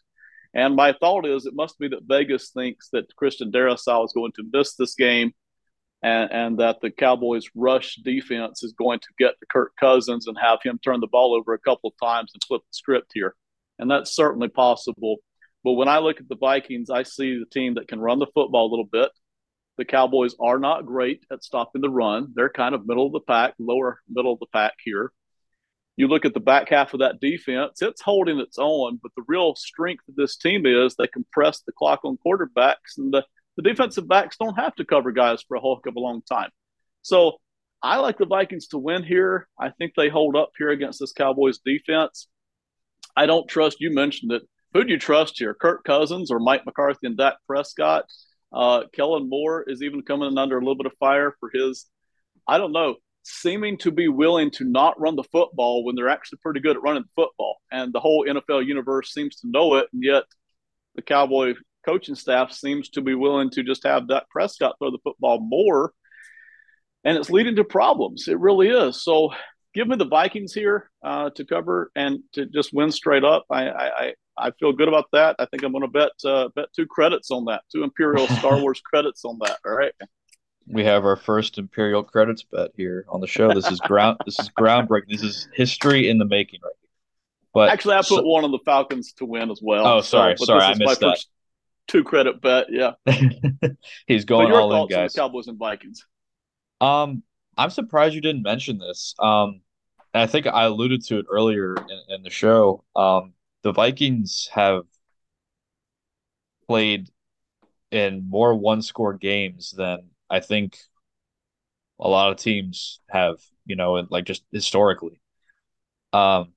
S2: And my thought is it must be that Vegas thinks that Christian Darrisaw is going to miss this game and, and that the Cowboys' rush defense is going to get to Kirk Cousins and have him turn the ball over a couple of times and flip the script here. And that's certainly possible. But when I look at the Vikings, I see the team that can run the football a little bit. The Cowboys are not great at stopping the run. They're kind of middle of the pack, lower middle of the pack here. You look at the back half of that defense, it's holding its own, but the real strength of this team is they can press the clock on quarterbacks, and the, the defensive backs don't have to cover guys for a whole of a long time. So I like the Vikings to win here. I think they hold up here against this Cowboys defense. I don't trust, you mentioned it. Who do you trust here, Kirk Cousins or Mike McCarthy and Dak Prescott? Uh, Kellen Moore is even coming in under a little bit of fire for his, I don't know, seeming to be willing to not run the football when they're actually pretty good at running the football. And the whole NFL universe seems to know it. And yet the Cowboy coaching staff seems to be willing to just have Dak Prescott throw the football more. And it's leading to problems. It really is. So give me the Vikings here uh, to cover and to just win straight up. I, I, I feel good about that. I think I'm going to bet uh, bet two credits on that, two Imperial Star Wars credits on that. All right.
S1: We have our first Imperial credits bet here on the show. This is ground. this is groundbreaking. This is history in the making, right here.
S2: But actually, I put so, one on the Falcons to win as well.
S1: Oh, sorry, so, sorry, I missed that.
S2: Two credit bet, yeah.
S1: He's going all in, guys.
S2: Cowboys and Vikings.
S1: Um, I'm surprised you didn't mention this. Um, I think I alluded to it earlier in, in the show. Um, the Vikings have played in more one score games than I think a lot of teams have, you know, like just historically. Um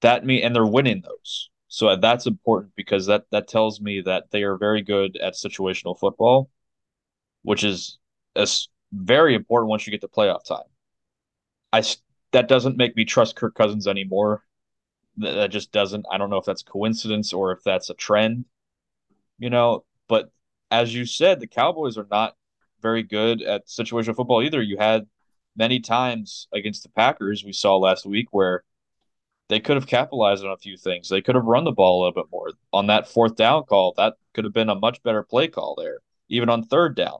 S1: that me and they're winning those. So that's important because that that tells me that they are very good at situational football, which is as very important once you get to playoff time. I that doesn't make me trust Kirk Cousins anymore that just doesn't. I don't know if that's coincidence or if that's a trend, you know. But as you said, the Cowboys are not very good at situational football either. You had many times against the Packers we saw last week where they could have capitalized on a few things. They could have run the ball a little bit more on that fourth down call. That could have been a much better play call there, even on third down.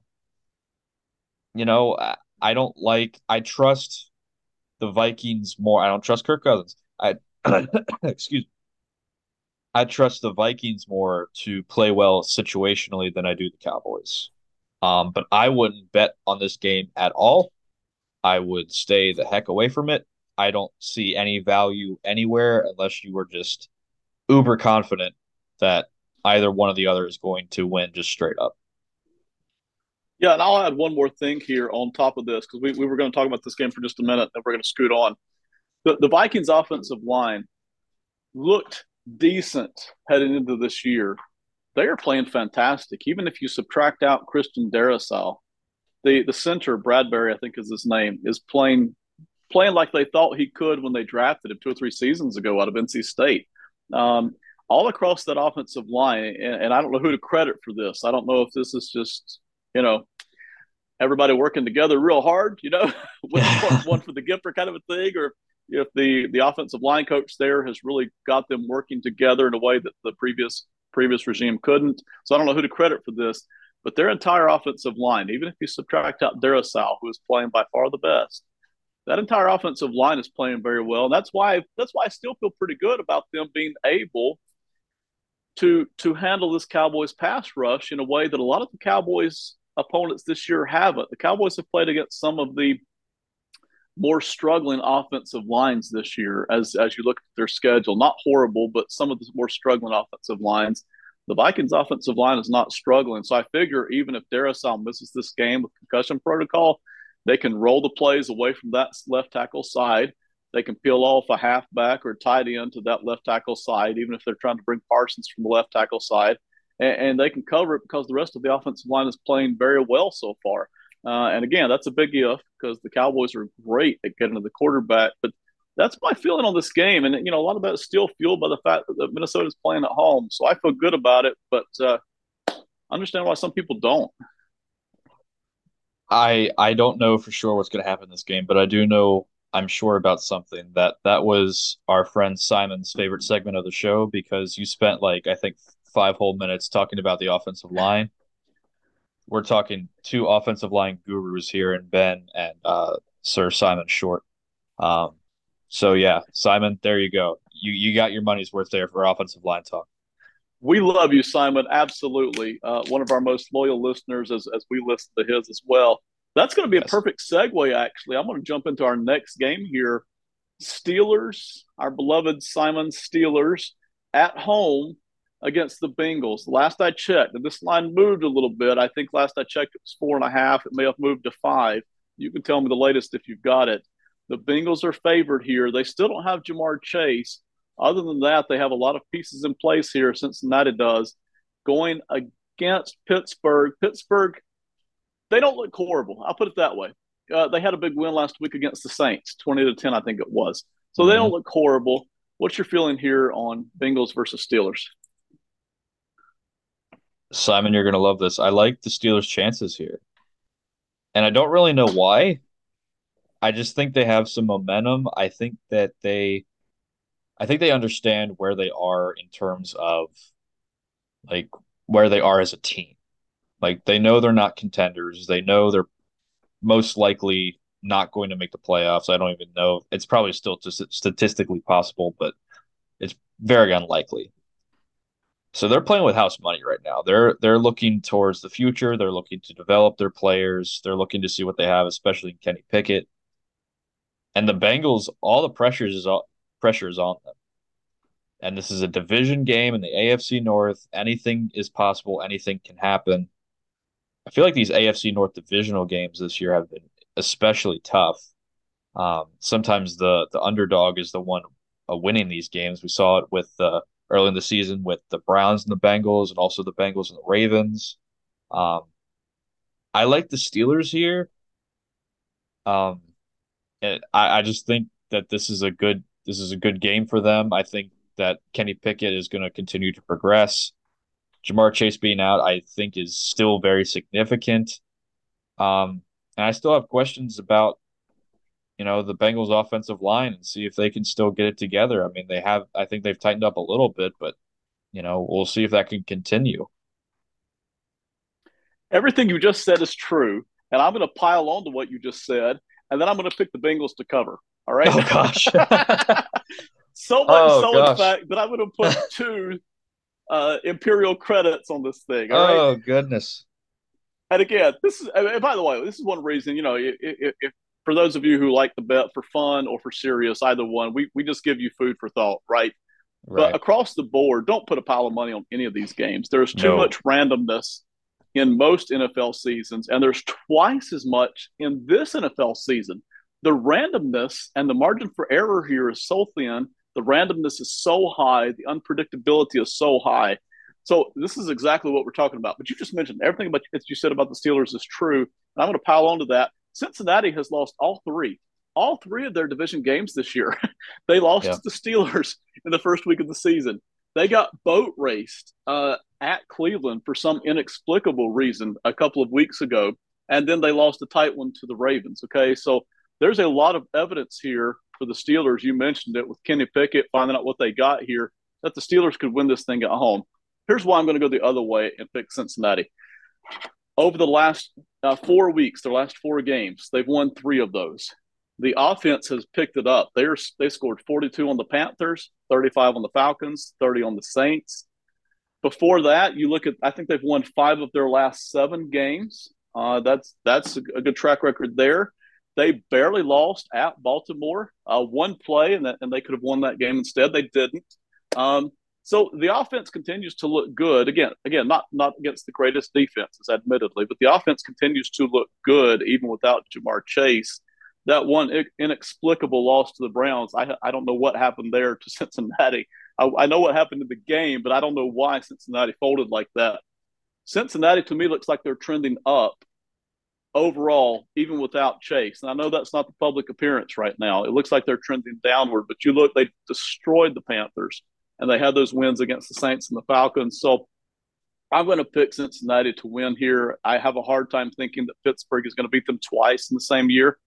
S1: You know, I don't like. I trust the Vikings more. I don't trust Kirk Cousins. I excuse me. I trust the Vikings more to play well situationally than I do the Cowboys. Um, but I wouldn't bet on this game at all. I would stay the heck away from it. I don't see any value anywhere unless you were just uber confident that either one or the other is going to win just straight up.
S2: Yeah, and I'll add one more thing here on top of this because we, we were going to talk about this game for just a minute and we're going to scoot on the, the Vikings offensive line looked decent heading into this year. They are playing fantastic. Even if you subtract out Christian Darrisaw, the the center Bradbury, I think is his name, is playing playing like they thought he could when they drafted him two or three seasons ago out of NC State. Um, all across that offensive line, and, and I don't know who to credit for this. I don't know if this is just you know everybody working together real hard, you know, one for the Gipper kind of a thing, or if the the offensive line coach there has really got them working together in a way that the previous previous regime couldn't. So I don't know who to credit for this, but their entire offensive line, even if you subtract out Darrisaw, who is playing by far the best, that entire offensive line is playing very well. And that's why that's why I still feel pretty good about them being able to to handle this Cowboys pass rush in a way that a lot of the Cowboys opponents this year haven't. The Cowboys have played against some of the more struggling offensive lines this year as as you look at their schedule. Not horrible, but some of the more struggling offensive lines. The Vikings offensive line is not struggling. So I figure even if Darrisaw misses this game with concussion protocol, they can roll the plays away from that left tackle side. They can peel off a halfback or tight end to that left tackle side, even if they're trying to bring Parsons from the left tackle side. And, and they can cover it because the rest of the offensive line is playing very well so far. Uh, and again, that's a big if because the Cowboys are great at getting to the quarterback. But that's my feeling on this game. And you know, a lot of that is still fueled by the fact that the Minnesota's playing at home. So I feel good about it, but uh, I understand why some people don't.
S1: I I don't know for sure what's going to happen in this game, but I do know I'm sure about something that that was our friend Simon's favorite segment of the show because you spent like I think five whole minutes talking about the offensive line. We're talking two offensive line gurus here in Ben and uh, Sir Simon Short. Um, so yeah, Simon, there you go. You you got your money's worth there for offensive line talk.
S2: We love you, Simon. Absolutely, uh, one of our most loyal listeners, as as we listen to his as well. That's going to be yes. a perfect segue. Actually, I'm going to jump into our next game here. Steelers, our beloved Simon Steelers, at home against the Bengals. Last I checked, and this line moved a little bit. I think last I checked it was four and a half. It may have moved to five. You can tell me the latest if you've got it. The Bengals are favored here. They still don't have Ja'Marr Chase. Other than that, they have a lot of pieces in place here. Cincinnati does going against Pittsburgh. Pittsburgh, they don't look horrible. I'll put it that way. Uh, they had a big win last week against the Saints, twenty to ten, I think it was. So mm-hmm. they don't look horrible. What's your feeling here on Bengals versus Steelers?
S1: Simon, you're going to love this. I like the Steelers' chances here. And I don't really know why. I just think they have some momentum. I think that they I think they understand where they are in terms of like where they are as a team. Like they know they're not contenders. They know they're most likely not going to make the playoffs. I don't even know. It's probably still just statistically possible, but it's very unlikely. So they're playing with house money right now. They're they're looking towards the future. They're looking to develop their players. They're looking to see what they have, especially in Kenny Pickett. And the Bengals, all the pressures is all, pressure is on them. And this is a division game in the AFC North. Anything is possible. Anything can happen. I feel like these AFC North divisional games this year have been especially tough. Um, sometimes the the underdog is the one uh, winning these games. We saw it with uh, early in the season with the Browns and the Bengals, and also the Bengals and the Ravens. Um, I like the Steelers here. Um, I, I just think that this is a good this is a good game for them. I think that Kenny Pickett is going to continue to progress. Ja'Marr Chase being out, I think, is still very significant. Um, and I still have questions about, you know, the Bengals' offensive line and see if they can still get it together. I mean, they have, I think they've tightened up a little bit, but, you know, we'll see if that can continue.
S2: Everything you just said is true. And I'm going to pile on to what you just said and then I'm going to pick the Bengals to cover. All right.
S1: Oh gosh.
S2: so much oh, so gosh. in fact that I'm going to put two uh, Imperial credits on this thing. oh
S1: right? goodness.
S2: And again, this is. And by the way, this is one reason. You know, if, if for those of you who like to bet for fun or for serious, either one, we we just give you food for thought, right? Right. But across the board, don't put a pile of money on any of these games. There's too no. much randomness in most NFL seasons, and there's twice as much in this NFL season. The randomness and the margin for error here is so thin. The randomness is so high. The unpredictability is so high. So this is exactly what we're talking about. But you just mentioned everything about you said about the Steelers is true, and I'm going to pile on to that. Cincinnati has lost all three, all three of their division games this year. they lost yeah. to the Steelers in the first week of the season. They got boat raced uh, at Cleveland for some inexplicable reason a couple of weeks ago, and then they lost a tight one to the Ravens. Okay, so there's a lot of evidence here for the Steelers. You mentioned it with Kenny Pickett finding out what they got here that the Steelers could win this thing at home. Here's why I'm going to go the other way and pick Cincinnati. Over the last uh, four weeks, their last four games, they've won three of those the offense has picked it up. They're they scored 42 on the Panthers, 35 on the Falcons, 30 on the Saints. Before that, you look at I think they've won five of their last seven games. Uh, that's that's a, a, good track record there. They barely lost at Baltimore. Uh, one play, and, that, and they could have won that game instead. They didn't. Um, so the offense continues to look good. Again, again, not not against the greatest defenses, admittedly, but the offense continues to look good even without Ja'Marr Chase that one inexplicable loss to the Browns, I, I don't know what happened there to Cincinnati. I, I know what happened in the game, but I don't know why Cincinnati folded like that. Cincinnati to me looks like they're trending up overall, even without Chase. And I know that's not the public appearance right now. It looks like they're trending downward, but you look, they destroyed the Panthers and they had those wins against the Saints and the Falcons. So I'm going to pick Cincinnati to win here. I have a hard time thinking that Pittsburgh is going to beat them twice in the same year.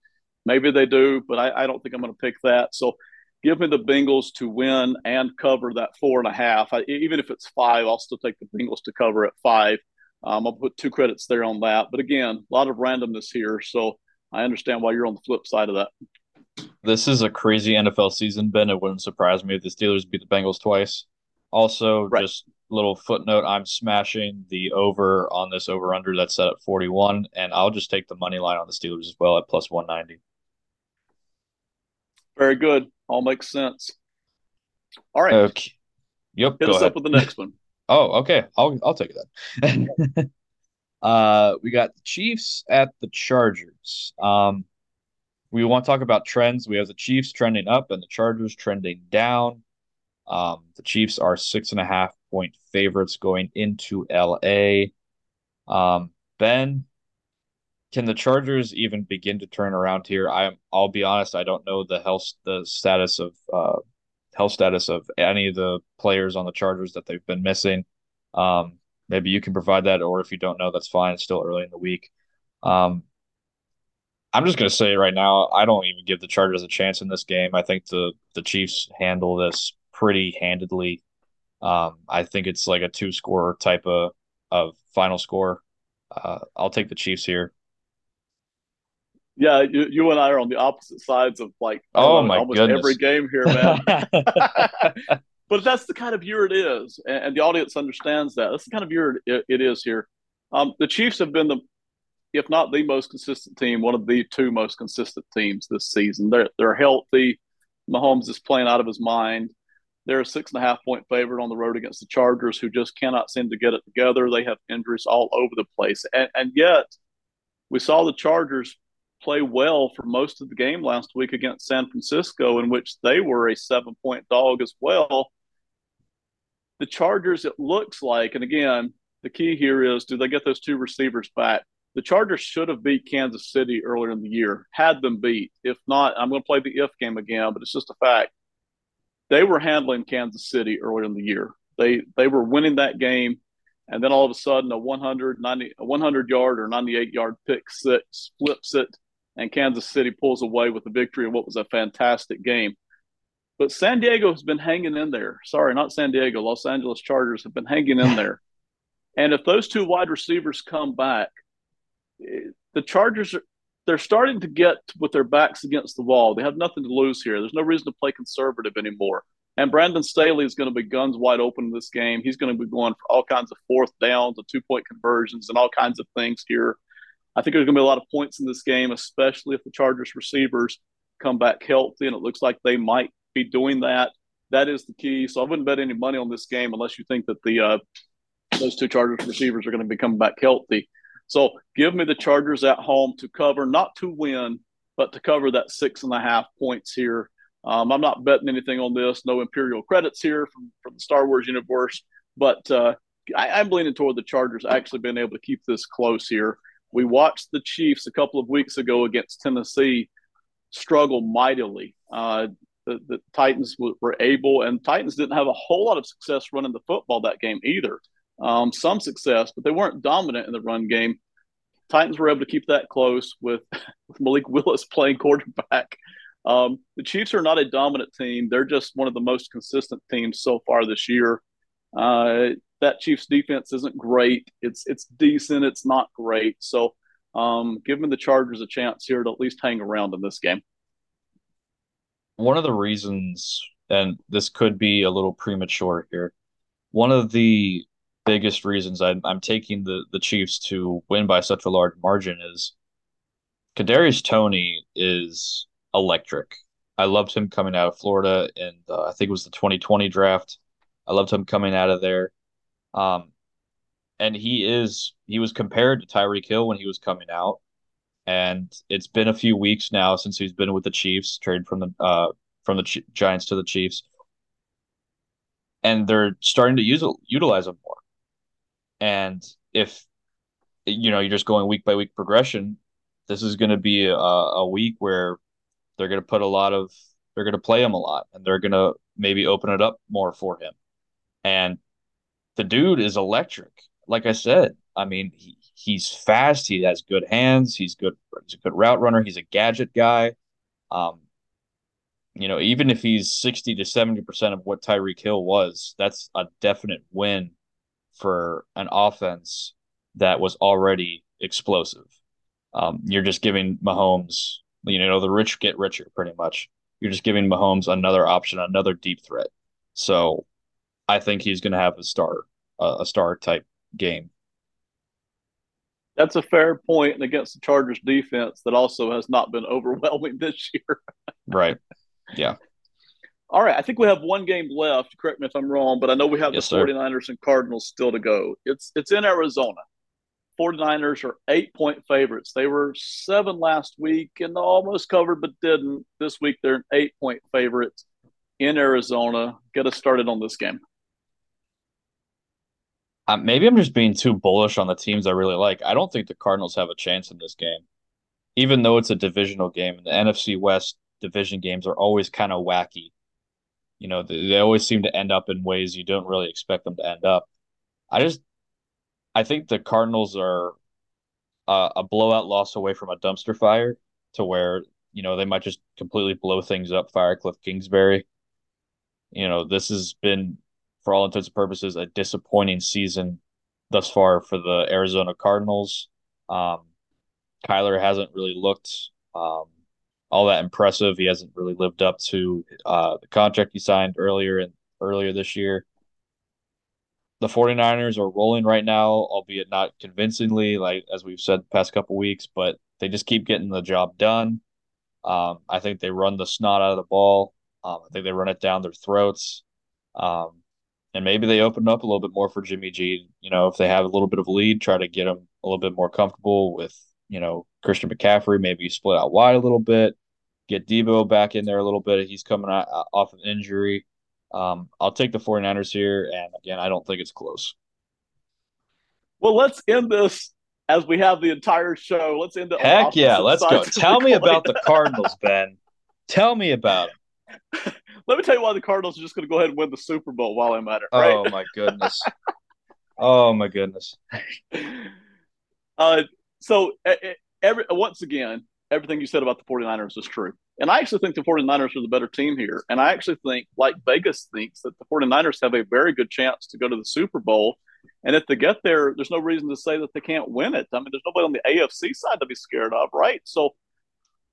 S2: Maybe they do, but I, I don't think I'm going to pick that. So give me the Bengals to win and cover that four and a half. I, even if it's five, I'll still take the Bengals to cover at five. Um, I'll put two credits there on that. But again, a lot of randomness here. So I understand why you're on the flip side of that.
S1: This is a crazy NFL season, Ben. It wouldn't surprise me if the Steelers beat the Bengals twice. Also, right. just little footnote, I'm smashing the over on this over under that's set at 41, and I'll just take the money line on the Steelers as well at plus 190.
S2: Very good. All makes sense. All right.
S1: Okay. Yep.
S2: Hit us ahead. up with the next one.
S1: oh, okay. I'll I'll take that. uh, we got Chiefs at the Chargers. Um, we want to talk about trends. We have the Chiefs trending up and the Chargers trending down. Um, the Chiefs are six and a half point favorites going into LA. Um, ben, can the Chargers even begin to turn around here? I'm I'll be honest, I don't know the health the status of uh health status of any of the players on the Chargers that they've been missing. Um, maybe you can provide that, or if you don't know, that's fine. It's still early in the week. Um, I'm just gonna say right now, I don't even give the Chargers a chance in this game. I think the the Chiefs handle this pretty handedly. Um, I think it's like a two score type of of final score. Uh, I'll take the Chiefs here.
S2: Yeah, you, you and I are on the opposite sides of like
S1: oh my
S2: almost
S1: goodness.
S2: every game here, man. but that's the kind of year it is, and, the audience understands that. That's the kind of year it, it is here. Um, the Chiefs have been the, if not the most consistent team, one of the two most consistent teams this season. They're they're healthy. Mahomes is playing out of his mind. They're a six and a half point favorite on the road against the Chargers, who just cannot seem to get it together. They have injuries all over the place, and, and yet we saw the Chargers play well for most of the game last week against San Francisco, in which they were a seven point dog as well. The Chargers, it looks like, and again, the key here is do they get those two receivers back? The Chargers should have beat Kansas City earlier in the year, had them beat. If not, I'm going to play the if game again, but it's just a fact. They were handling Kansas City earlier in the year. They they were winning that game, and then all of a sudden a 190 a 100 yard or 98 yard pick six flips it and Kansas City pulls away with the victory in what was a fantastic game. But San Diego has been hanging in there. Sorry, not San Diego. Los Angeles Chargers have been hanging in there. and if those two wide receivers come back, the Chargers are they're starting to get with their backs against the wall. They have nothing to lose here. There's no reason to play conservative anymore. And Brandon Staley is going to be guns wide open in this game. He's going to be going for all kinds of fourth downs and two point conversions and all kinds of things here. I think there's going to be a lot of points in this game, especially if the Chargers receivers come back healthy, and it looks like they might be doing that. That is the key. So I wouldn't bet any money on this game unless you think that the uh, those two Chargers receivers are going to be coming back healthy. So give me the Chargers at home to cover, not to win, but to cover that six and a half points here. Um, I'm not betting anything on this. No Imperial credits here from, from the Star Wars universe, but uh, I, am leaning toward the Chargers actually being able to keep this close here we watched the Chiefs a couple of weeks ago against Tennessee struggle mightily. Uh, the, the, Titans were able, and Titans didn't have a whole lot of success running the football that game either. Um, some success, but they weren't dominant in the run game. Titans were able to keep that close with, with Malik Willis playing quarterback. Um, the Chiefs are not a dominant team; they're just one of the most consistent teams so far this year. Uh, that Chiefs defense isn't great. It's it's decent. It's not great. So um, giving the Chargers a chance here to at least hang around in this game.
S1: One of the reasons, and this could be a little premature here, one of the biggest reasons I'm, I'm taking the, the Chiefs to win by such a large margin is Kadarius Toney is electric. I loved him coming out of Florida, and uh, I think it was the 2020 draft. I loved him coming out of there. Um, and he is he was compared to Tyreek Hill when he was coming out, and it's been a few weeks now since he's been with the Chiefs, traded from the uh from the Ch- Giants to the Chiefs, and they're starting to use utilize him more. And if you know you're just going week by week progression, this is going to be a, a week where they're going to put a lot of they're going to play him a lot and they're going to maybe open it up more for him. And the dude is electric. Like I said, I mean, he, he's fast. He has good hands. He's good. He's a good route runner. He's a gadget guy. Um, you know, even if he's 60 to 70% of what Tyreek Hill was, that's a definite win for an offense that was already explosive. Um, you're just giving Mahomes, you know, the rich get richer pretty much. You're just giving Mahomes another option, another deep threat. So I think he's going to have a star, uh, a star type game.
S2: That's a fair point, and against the Chargers defense that also has not been overwhelming this year.
S1: right. Yeah.
S2: All right. I think we have one game left. Correct me if I'm wrong, but I know we have yes, the 49ers sir. and Cardinals still to go. It's it's in Arizona. 49ers are eight point favorites. They were seven last week and almost covered, but didn't. This week they're an eight point favorites in Arizona. Get us started on this game.
S1: Uh, maybe I'm just being too bullish on the teams I really like. I don't think the Cardinals have a chance in this game, even though it's a divisional game. The NFC West division games are always kind of wacky. You know, they, they always seem to end up in ways you don't really expect them to end up. I just, I think the Cardinals are a blowout loss away from a dumpster fire to where you know they might just completely blow things up. Fire Cliff Kingsbury. You know, this has been, for all intents and purposes, a disappointing season thus far for the Arizona Cardinals. Um, Kyler hasn't really looked um, all that impressive. He hasn't really lived up to uh, the contract he signed earlier in earlier this year. The 49ers are rolling right now, albeit not convincingly, like as we've said the past couple weeks, but they just keep getting the job done. Um, I think they run the snot out of the ball. Um, I think they run it down their throats. Um, and maybe they open up a little bit more for Jimmy G. You know, if they have a little bit of a lead, try to get them a little bit more comfortable with, you know, Christian McCaffrey, maybe split out wide a little bit get Deebo back in there a little bit. He's coming out, off an injury. Um, I'll take the 49ers here. And again, I don't think it's close.
S2: Well, let's end this as we have the entire show. Let's end it.
S1: Heck yeah, let's go. Tell me about the Cardinals, Ben. Tell me about
S2: it. Let me tell you why the Cardinals are just going to go ahead and win the Super Bowl while I'm at it. Right?
S1: Oh my goodness. oh my goodness.
S2: Uh, so every once again, everything you said about the 49ers is true. And I actually think the 49ers are the better team here. And I actually think, like Vegas thinks, that the 49ers have a very good chance to go to the Super Bowl. And if they get there, there's no reason to say that they can't win it. I mean, there's nobody on the AFC side to be scared of, right? So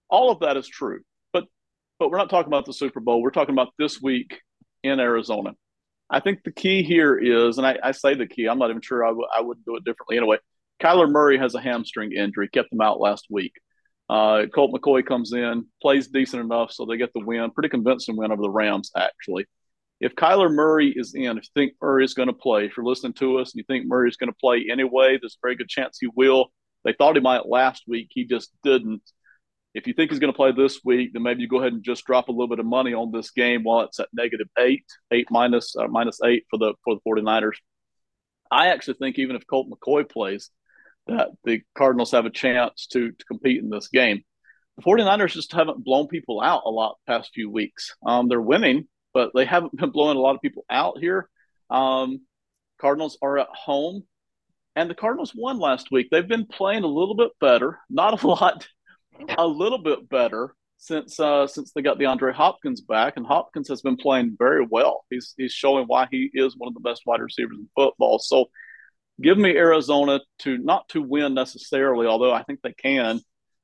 S2: all of that is true. But but we're not talking about the Super Bowl. We're talking about this week in Arizona. I think the key here is, and I, I say the key, I'm not even sure I, w- I wouldn't do it differently anyway. Kyler Murray has a hamstring injury, kept him out last week. Uh, Colt McCoy comes in, plays decent enough, so they get the win. Pretty convincing win over the Rams, actually. If Kyler Murray is in, if you think Murray is going to play, if you're listening to us and you think Murray is going to play anyway, there's a very good chance he will. They thought he might last week, he just didn't. If you think he's going to play this week, then maybe you go ahead and just drop a little bit of money on this game while it's at negative eight, eight minus, uh, minus eight for the for the 49ers. I actually think even if Colt McCoy plays, that the Cardinals have a chance to, to compete in this game. The 49ers just haven't blown people out a lot past few weeks. Um, they're winning, but they haven't been blowing a lot of people out here. Um, Cardinals are at home, and the Cardinals won last week. They've been playing a little bit better, not a lot, a little bit better since uh, since they got DeAndre Hopkins back, and Hopkins has been playing very well. He's he's showing why he is one of the best wide receivers in football. So give me Arizona to not to win necessarily, although I think they can,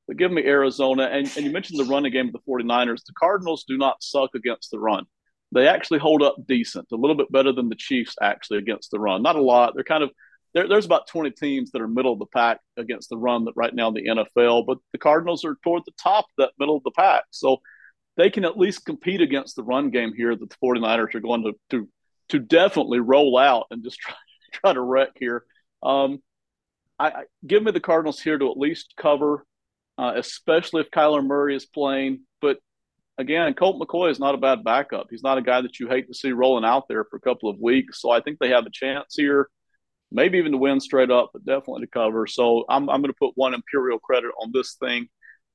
S2: but give me Arizona. And, and you mentioned the running game of the 49ers. The Cardinals do not suck against the run. They actually hold up decent, a little bit better than the Chiefs actually against the run. Not a lot. They're kind of there, there's about 20 teams that are middle of the pack against the run that right now in the NFL, but the Cardinals are toward the top of that middle of the pack. So they can at least compete against the run game here that the 49ers are going to to to definitely roll out and just try try to wreck here. Um, I, I, give me the Cardinals here to at least cover, uh, especially if Kyler Murray is playing. But again, Colt McCoy is not a bad backup. He's not a guy that you hate to see rolling out there for a couple of weeks. So I think they have a chance here. maybe even to win straight up, but definitely to cover. So I'm, I'm going to put one Imperial credit on this thing,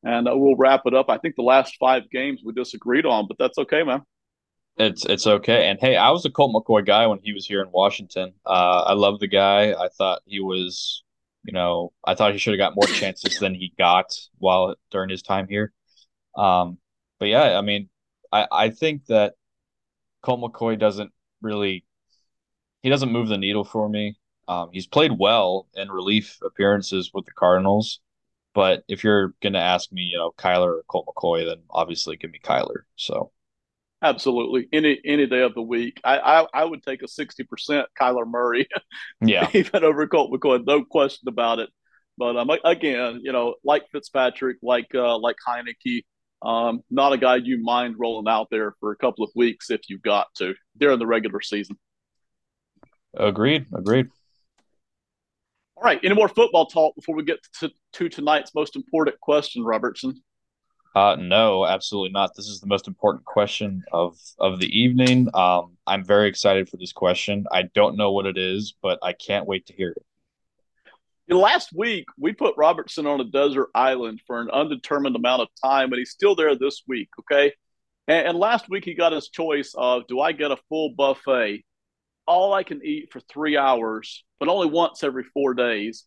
S2: and uh, we'll wrap it up. I think the last five games we disagreed on, but that's okay, man.
S1: It's it's okay. And hey, I was a Colt McCoy guy when he was here in Washington. Uh, I love the guy. I thought he was, you know, I thought he should have got more chances than he got while during his time here. Um, but yeah, I mean, I I think that Colt McCoy doesn't really he doesn't move the needle for me. Um, he's played well in relief appearances with the Cardinals, but if you're gonna ask me, you know, Kyler or Colt McCoy, then obviously give me Kyler. So
S2: absolutely any any day of the week, I I, I would take a sixty percent Kyler Murray,
S1: yeah,
S2: even over Colt McCoy, no question about it. But um, again, you know, like Fitzpatrick, like uh, like Heinicke, um, not a guy you mind rolling out there for a couple of weeks if you've got to during the regular season.
S1: Agreed. Agreed.
S2: All right. Any more football talk before we get to, to tonight's most important question, Robertson?
S1: Uh, no, absolutely not. This is the most important question of of the evening. Um, I'm very excited for this question. I don't know what it is, but I can't wait to hear it.
S2: Last week, we put Robertson on a desert island for an undetermined amount of time, and he's still there this week. Okay. And, and last week, he got his choice of do I get a full buffet all I can eat for three hours, but only once every four days?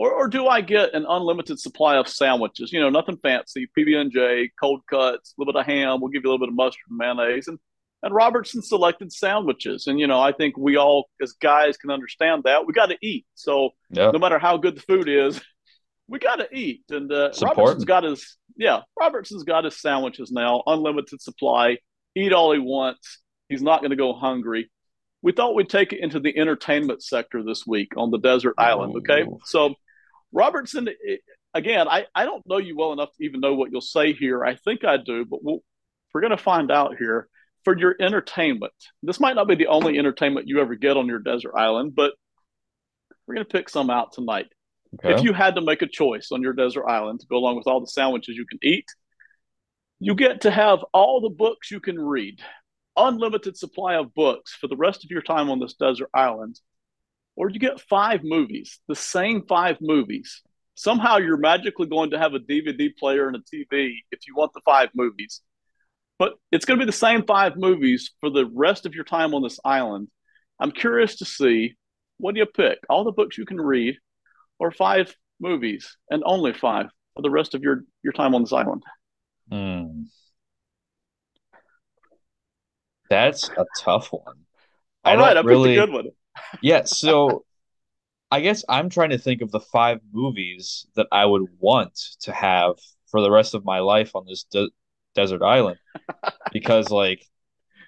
S2: Or, or do I get an unlimited supply of sandwiches? You know, nothing fancy, PB and J, cold cuts, a little bit of ham. We'll give you a little bit of mustard and mayonnaise, and and Robertson selected sandwiches. And you know, I think we all as guys can understand that we got to eat. So no matter how good the food is, we got to eat. And uh, Robertson's got his yeah, Robertson's got his sandwiches now, unlimited supply. Eat all he wants. He's not going to go hungry we thought we'd take it into the entertainment sector this week on the desert island. Okay. Oh. So, Robertson, again, I, I don't know you well enough to even know what you'll say here. I think I do, but we'll, we're going to find out here. For your entertainment, this might not be the only entertainment you ever get on your desert island, but we're going to pick some out tonight. Okay. If you had to make a choice on your desert island to go along with all the sandwiches you can eat, you get to have all the books you can read unlimited supply of books for the rest of your time on this desert island, or you get five movies, the same five movies. Somehow you're magically going to have a DVD player and a TV if you want the five movies. But it's going to be the same five movies for the rest of your time on this island. I'm curious to see what do you pick? All the books you can read, or five movies, and only five for the rest of your, your time on this island?
S1: Hmm. That's a tough one.
S2: All I right, I really, picked a good one.
S1: Yeah, so I guess I'm trying to think of the five movies that I would want to have for the rest of my life on this de- desert island, because like,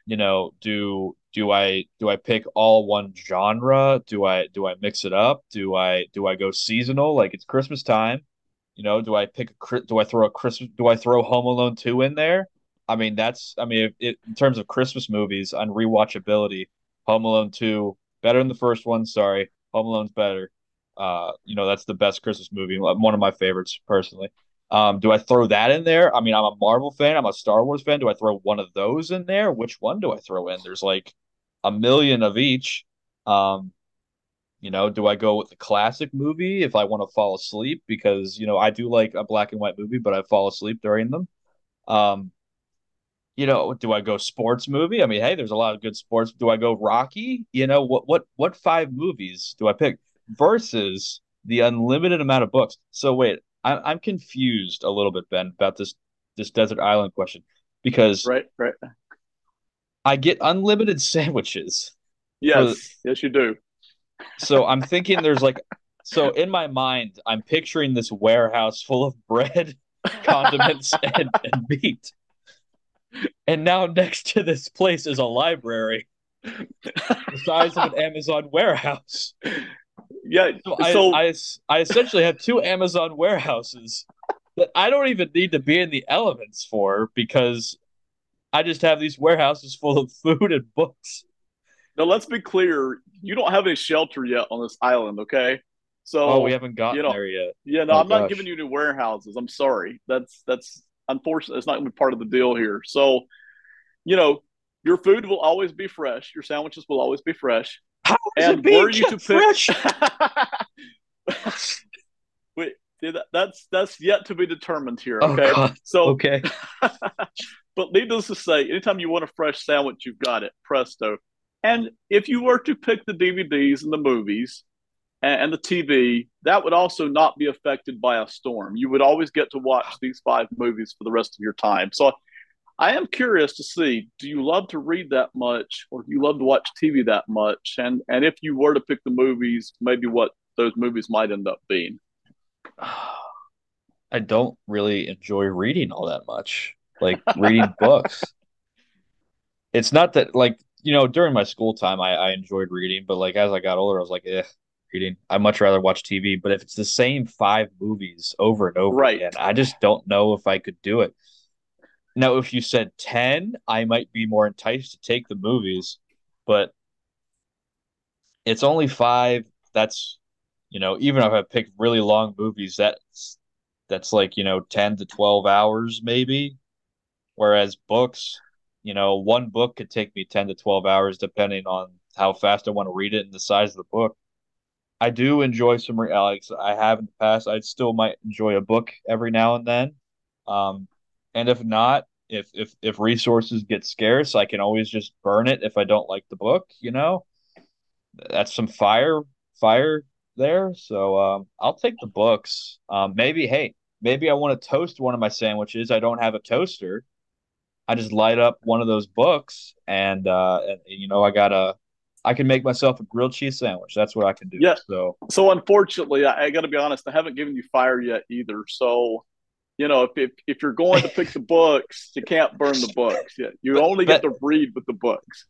S1: you know, do do I do I pick all one genre? Do I do I mix it up? Do I do I go seasonal? Like it's Christmas time, you know? Do I pick a do I throw a Christmas? Do I throw Home Alone two in there? I mean, that's I mean, it, in terms of Christmas movies on rewatchability, Home Alone two better than the first one. Sorry, Home Alone's better. Uh, you know, that's the best Christmas movie, one of my favorites personally. Um, do I throw that in there? I mean, I'm a Marvel fan, I'm a Star Wars fan. Do I throw one of those in there? Which one do I throw in? There's like a million of each. Um, you know, do I go with the classic movie if I want to fall asleep? Because, you know, I do like a black and white movie, but I fall asleep during them. Um, you know, do I go sports movie? I mean, hey, there's a lot of good sports. Do I go Rocky? You know, what what what five movies do I pick versus the unlimited amount of books? So wait, I'm I'm confused a little bit, Ben, about this this desert island question because
S2: right, right.
S1: I get unlimited sandwiches.
S2: Yes, yes, you do.
S1: So I'm thinking there's like, so in my mind, I'm picturing this warehouse full of bread, condiments, and, and meat and now next to this place is a library the size of an Amazon warehouse.
S2: Yeah,
S1: so, so I, I, I essentially have two Amazon warehouses that I don't even need to be in the elements for because I just have these warehouses full of food and books.
S2: Now let's be clear, you don't have any shelter yet on this island, okay? So
S1: Oh, we haven't gotten
S2: you know,
S1: there yet.
S2: Yeah, no, oh, I'm gosh. not giving you new warehouses. I'm sorry. That's that's unfortunately, it's not going to be part of the deal here. So, you know, your food will always be fresh. Your sandwiches will always be fresh.
S1: How is
S2: and
S1: it being
S2: were you to
S1: kept
S2: pick? Wait, that's that's yet to be determined here.
S1: Oh,
S2: Okay,
S1: God.
S2: so
S1: Okay.
S2: but needless to say, anytime you want a fresh sandwich, you've got it, presto. And if you were to pick the DVDs and the movies and, and the TV, that would also not be affected by a storm. You would always get to watch these five movies for the rest of your time. So I am curious to see, do you love to read that much or do you love to watch TV that much? And and if you were to pick the movies, maybe what those movies might end up being.
S1: I don't really enjoy reading all that much, like reading books. It's not that, like, you know, during my school time, I, I enjoyed reading, but like as I got older, I was like, eh, reading. I'd much rather watch TV. But if it's the same five movies over and over
S2: Right.
S1: again, I just don't know if I could do it. Now, if you said 10, I might be more enticed to take the movies, but it's only five. That's, you know, even if I pick really long movies, that's that's like, you know, 10 to 12 hours maybe. Whereas books, you know, one book could take me 10 to 12 hours depending on how fast I want to read it and the size of the book. I do enjoy some re- Alex. I have in the past. I still might enjoy a book every now and then. Um, and if not, if if if resources get scarce, I can always just burn it if I don't like the book, you know. That's some fire fire there. So um I'll take the books. Um maybe hey, maybe I want to toast one of my sandwiches. I don't have a toaster. I just light up one of those books and uh and, you know, I got a I can make myself a grilled cheese sandwich. That's what I can do.
S2: Yeah.
S1: So
S2: So unfortunately, I, I got to be honest, I haven't given you fire yet either. So, you know, if, if if you're going to pick the books, you can't burn the books. Yeah, you only get to read with the books.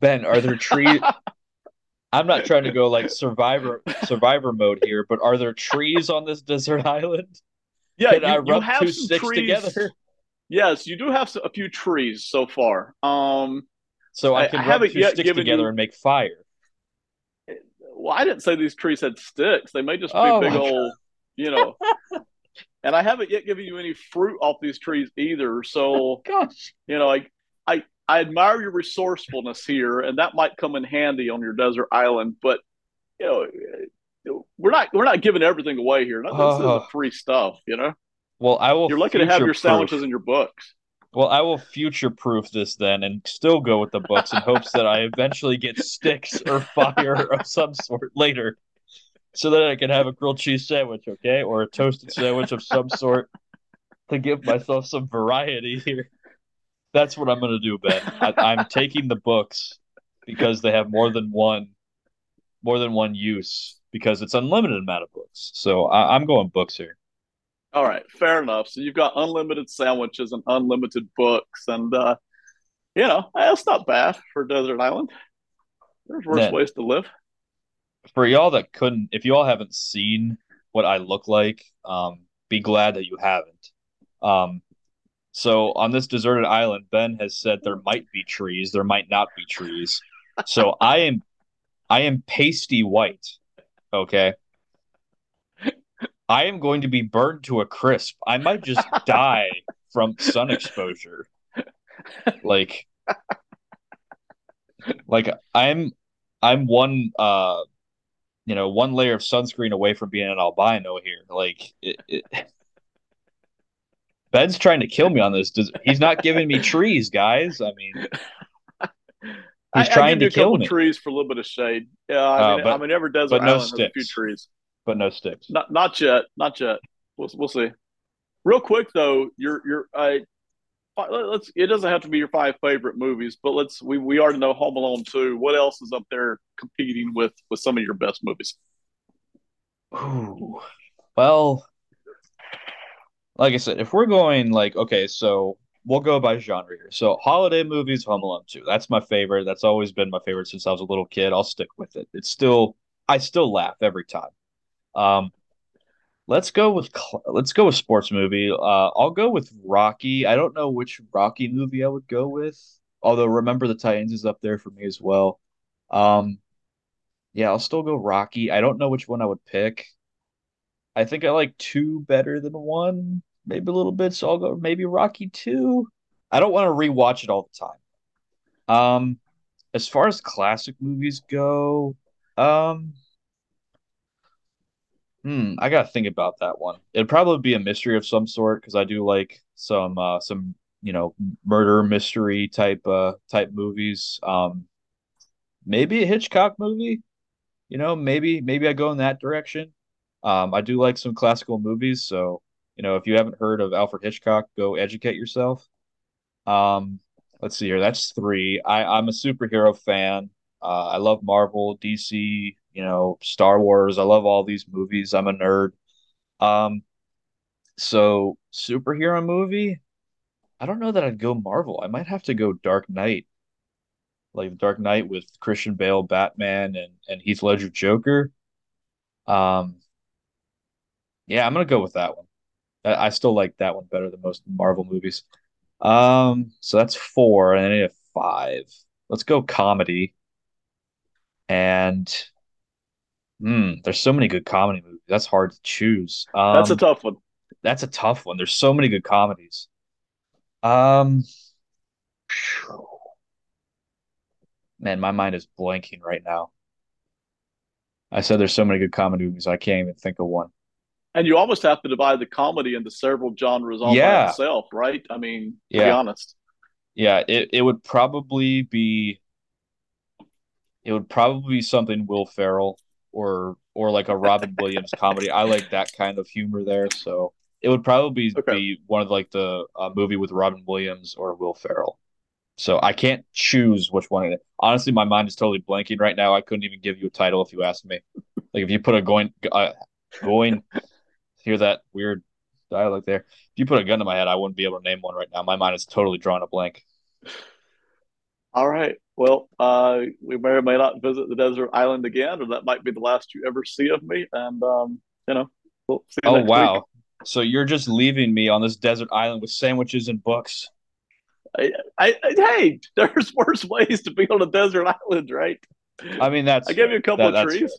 S1: Ben, are there trees? I'm not trying to go like survivor survivor mode here, but are there trees on this desert island?
S2: Yeah,
S1: Can
S2: you,
S1: I
S2: you
S1: rub
S2: have
S1: two sticks
S2: trees.
S1: together?
S2: Yes, you do have a few trees so far. Um,
S1: So I
S2: I-
S1: can
S2: I
S1: rub two sticks together
S2: you-
S1: and make fire.
S2: well, I didn't say these trees had sticks. They may just be
S1: Oh
S2: big old, you know. and I haven't yet given you any fruit off these trees either. So
S1: Gosh.
S2: you know, I, I, I admire your resourcefulness here, and that might come in handy on your desert island. But you know, we're not we're not giving everything away here. Not this
S1: Oh. Uh-huh.
S2: isn't free stuff. You know,
S1: Well, I will.
S2: you're lucky to have your sandwiches and your books.
S1: Well, I will future proof this then and still go with the books in hopes that I eventually get sticks or fire of some sort later. So that I can have a grilled cheese sandwich, okay? Or a toasted sandwich of some sort to give myself some variety here. That's what I'm going to do, Ben. I, I'm taking the books because they have more than one more than one use because it's unlimited amount of books. So I, I'm going books here.
S2: All right, fair enough. So you've got unlimited sandwiches and unlimited books, and uh, you know that's not bad for desert island. There's worse
S1: Yeah.
S2: ways to live.
S1: for y'all that couldn't, if y'all haven't seen what I look like, um, be glad that you haven't. Um, so on this deserted island, Ben has said there might be trees, there might not be trees. So I am, I am pasty white. Okay. I am going to be burned to a crisp. I might just die from sun exposure. Like, like I'm, I'm one, uh, you know, one layer of sunscreen away from being an albino here. Like, it, it... Ben's trying to kill me on this. Does, he's not giving me trees, guys. I mean, he's
S2: I,
S1: trying
S2: I give you
S1: to
S2: a
S1: kill
S2: couple
S1: me,
S2: trees for a little bit of shade. Yeah, I
S1: Uh,
S2: mean,
S1: but-
S2: I mean, every desert
S1: but no
S2: island has a few trees.
S1: But no sticks.
S2: Not not yet, not yet. We'll we'll see. Real quick though, your your I let's it doesn't have to be your five favorite movies, but let's we we already know Home Alone two. What else is up there competing with with some of your best movies?
S1: Ooh. Well, like I said, if we're going like okay, so we'll go by genre here. So holiday movies, Home Alone 2. That's my favorite. That's always been my favorite since I was a little kid. I'll stick with it. It's still I still laugh every time. Um let's go with let's go with sports movie. Uh I'll go with Rocky. I don't know which Rocky movie I would go with. Although Remember the Titans is up there for me as well. Um yeah, I'll still go Rocky. I don't know which one I would pick. I think I like two better than one, maybe a little bit. So I'll go maybe Rocky two. I don't want to rewatch it all the time. Um, as far as classic movies go, Um, hmm, I gotta think about that one. It'd probably be a mystery of some sort because I do like some uh some you know murder mystery type uh type movies. Um, maybe a Hitchcock movie. You know, maybe maybe I go in that direction. Um, I do like some classical movies, so you know, if you haven't heard of Alfred Hitchcock, go educate yourself. Um, let's see here. That's three. I, I'm a superhero fan. Uh, I love Marvel, DC, you know, Star Wars. I love all these movies. I'm a nerd. Um, so superhero movie, I don't know that I'd go Marvel. I might have to go Dark Knight, like Dark Knight with Christian Bale, Batman, and and Heath Ledger Joker. Um, yeah, I'm gonna go with that one. I, I still like that one better than most Marvel movies. Um, so that's four, and I need a five. Let's go comedy. And hmm, there's so many good comedy movies. That's hard to choose. Um,
S2: That's a tough one.
S1: that's a tough one. There's so many good comedies. Um, man, my mind is blanking right now. I said there's so many good comedy movies, I can't even think of one.
S2: And you almost have to divide the comedy into several genres all by itself, right? I mean, to be
S1: yeah,
S2: honest.
S1: yeah. It it would probably be it would probably be something Will Ferrell or or like a Robin Williams comedy. I like that kind of humor there, so it would probably
S2: Okay.
S1: be one of like the uh, movie with Robin Williams or Will Ferrell. So I can't choose which one. Honestly, my mind is totally blanking right now. I couldn't even give you a title if you asked me. Like if you put a going uh, going hear that weird dialogue there. If you put a gun to my head, I wouldn't be able to name one right now. My mind is totally drawn a blank.
S2: All right. Well, uh, we may or may not visit the desert island again, or that might be the last you ever see of me. And um, you know, we'll see you
S1: Oh
S2: next week.
S1: wow. So you're just leaving me on this desert island with sandwiches and books.
S2: I, I, I- hey, there's worse ways to be on a desert island, right?
S1: I mean that's
S2: I gave you a couple
S1: that,
S2: of trees.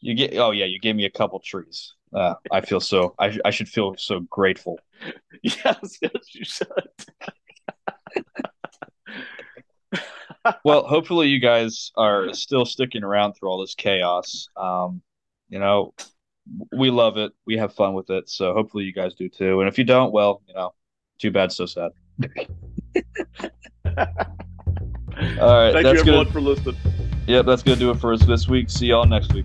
S1: You get oh yeah, you gave me a couple trees. Uh, I feel so I I should feel so grateful.
S2: Yes, yes, you should.
S1: Well, hopefully you guys are still sticking around through all this chaos. Um, you know, we love it. We have fun with it. So hopefully you guys do too. And if you don't, well, you know, too bad, so sad. All right,
S2: Thank you,
S1: that's
S2: everyone,
S1: good.
S2: for listening.
S1: Yep, that's gonna do it for us this week. See y'all next week.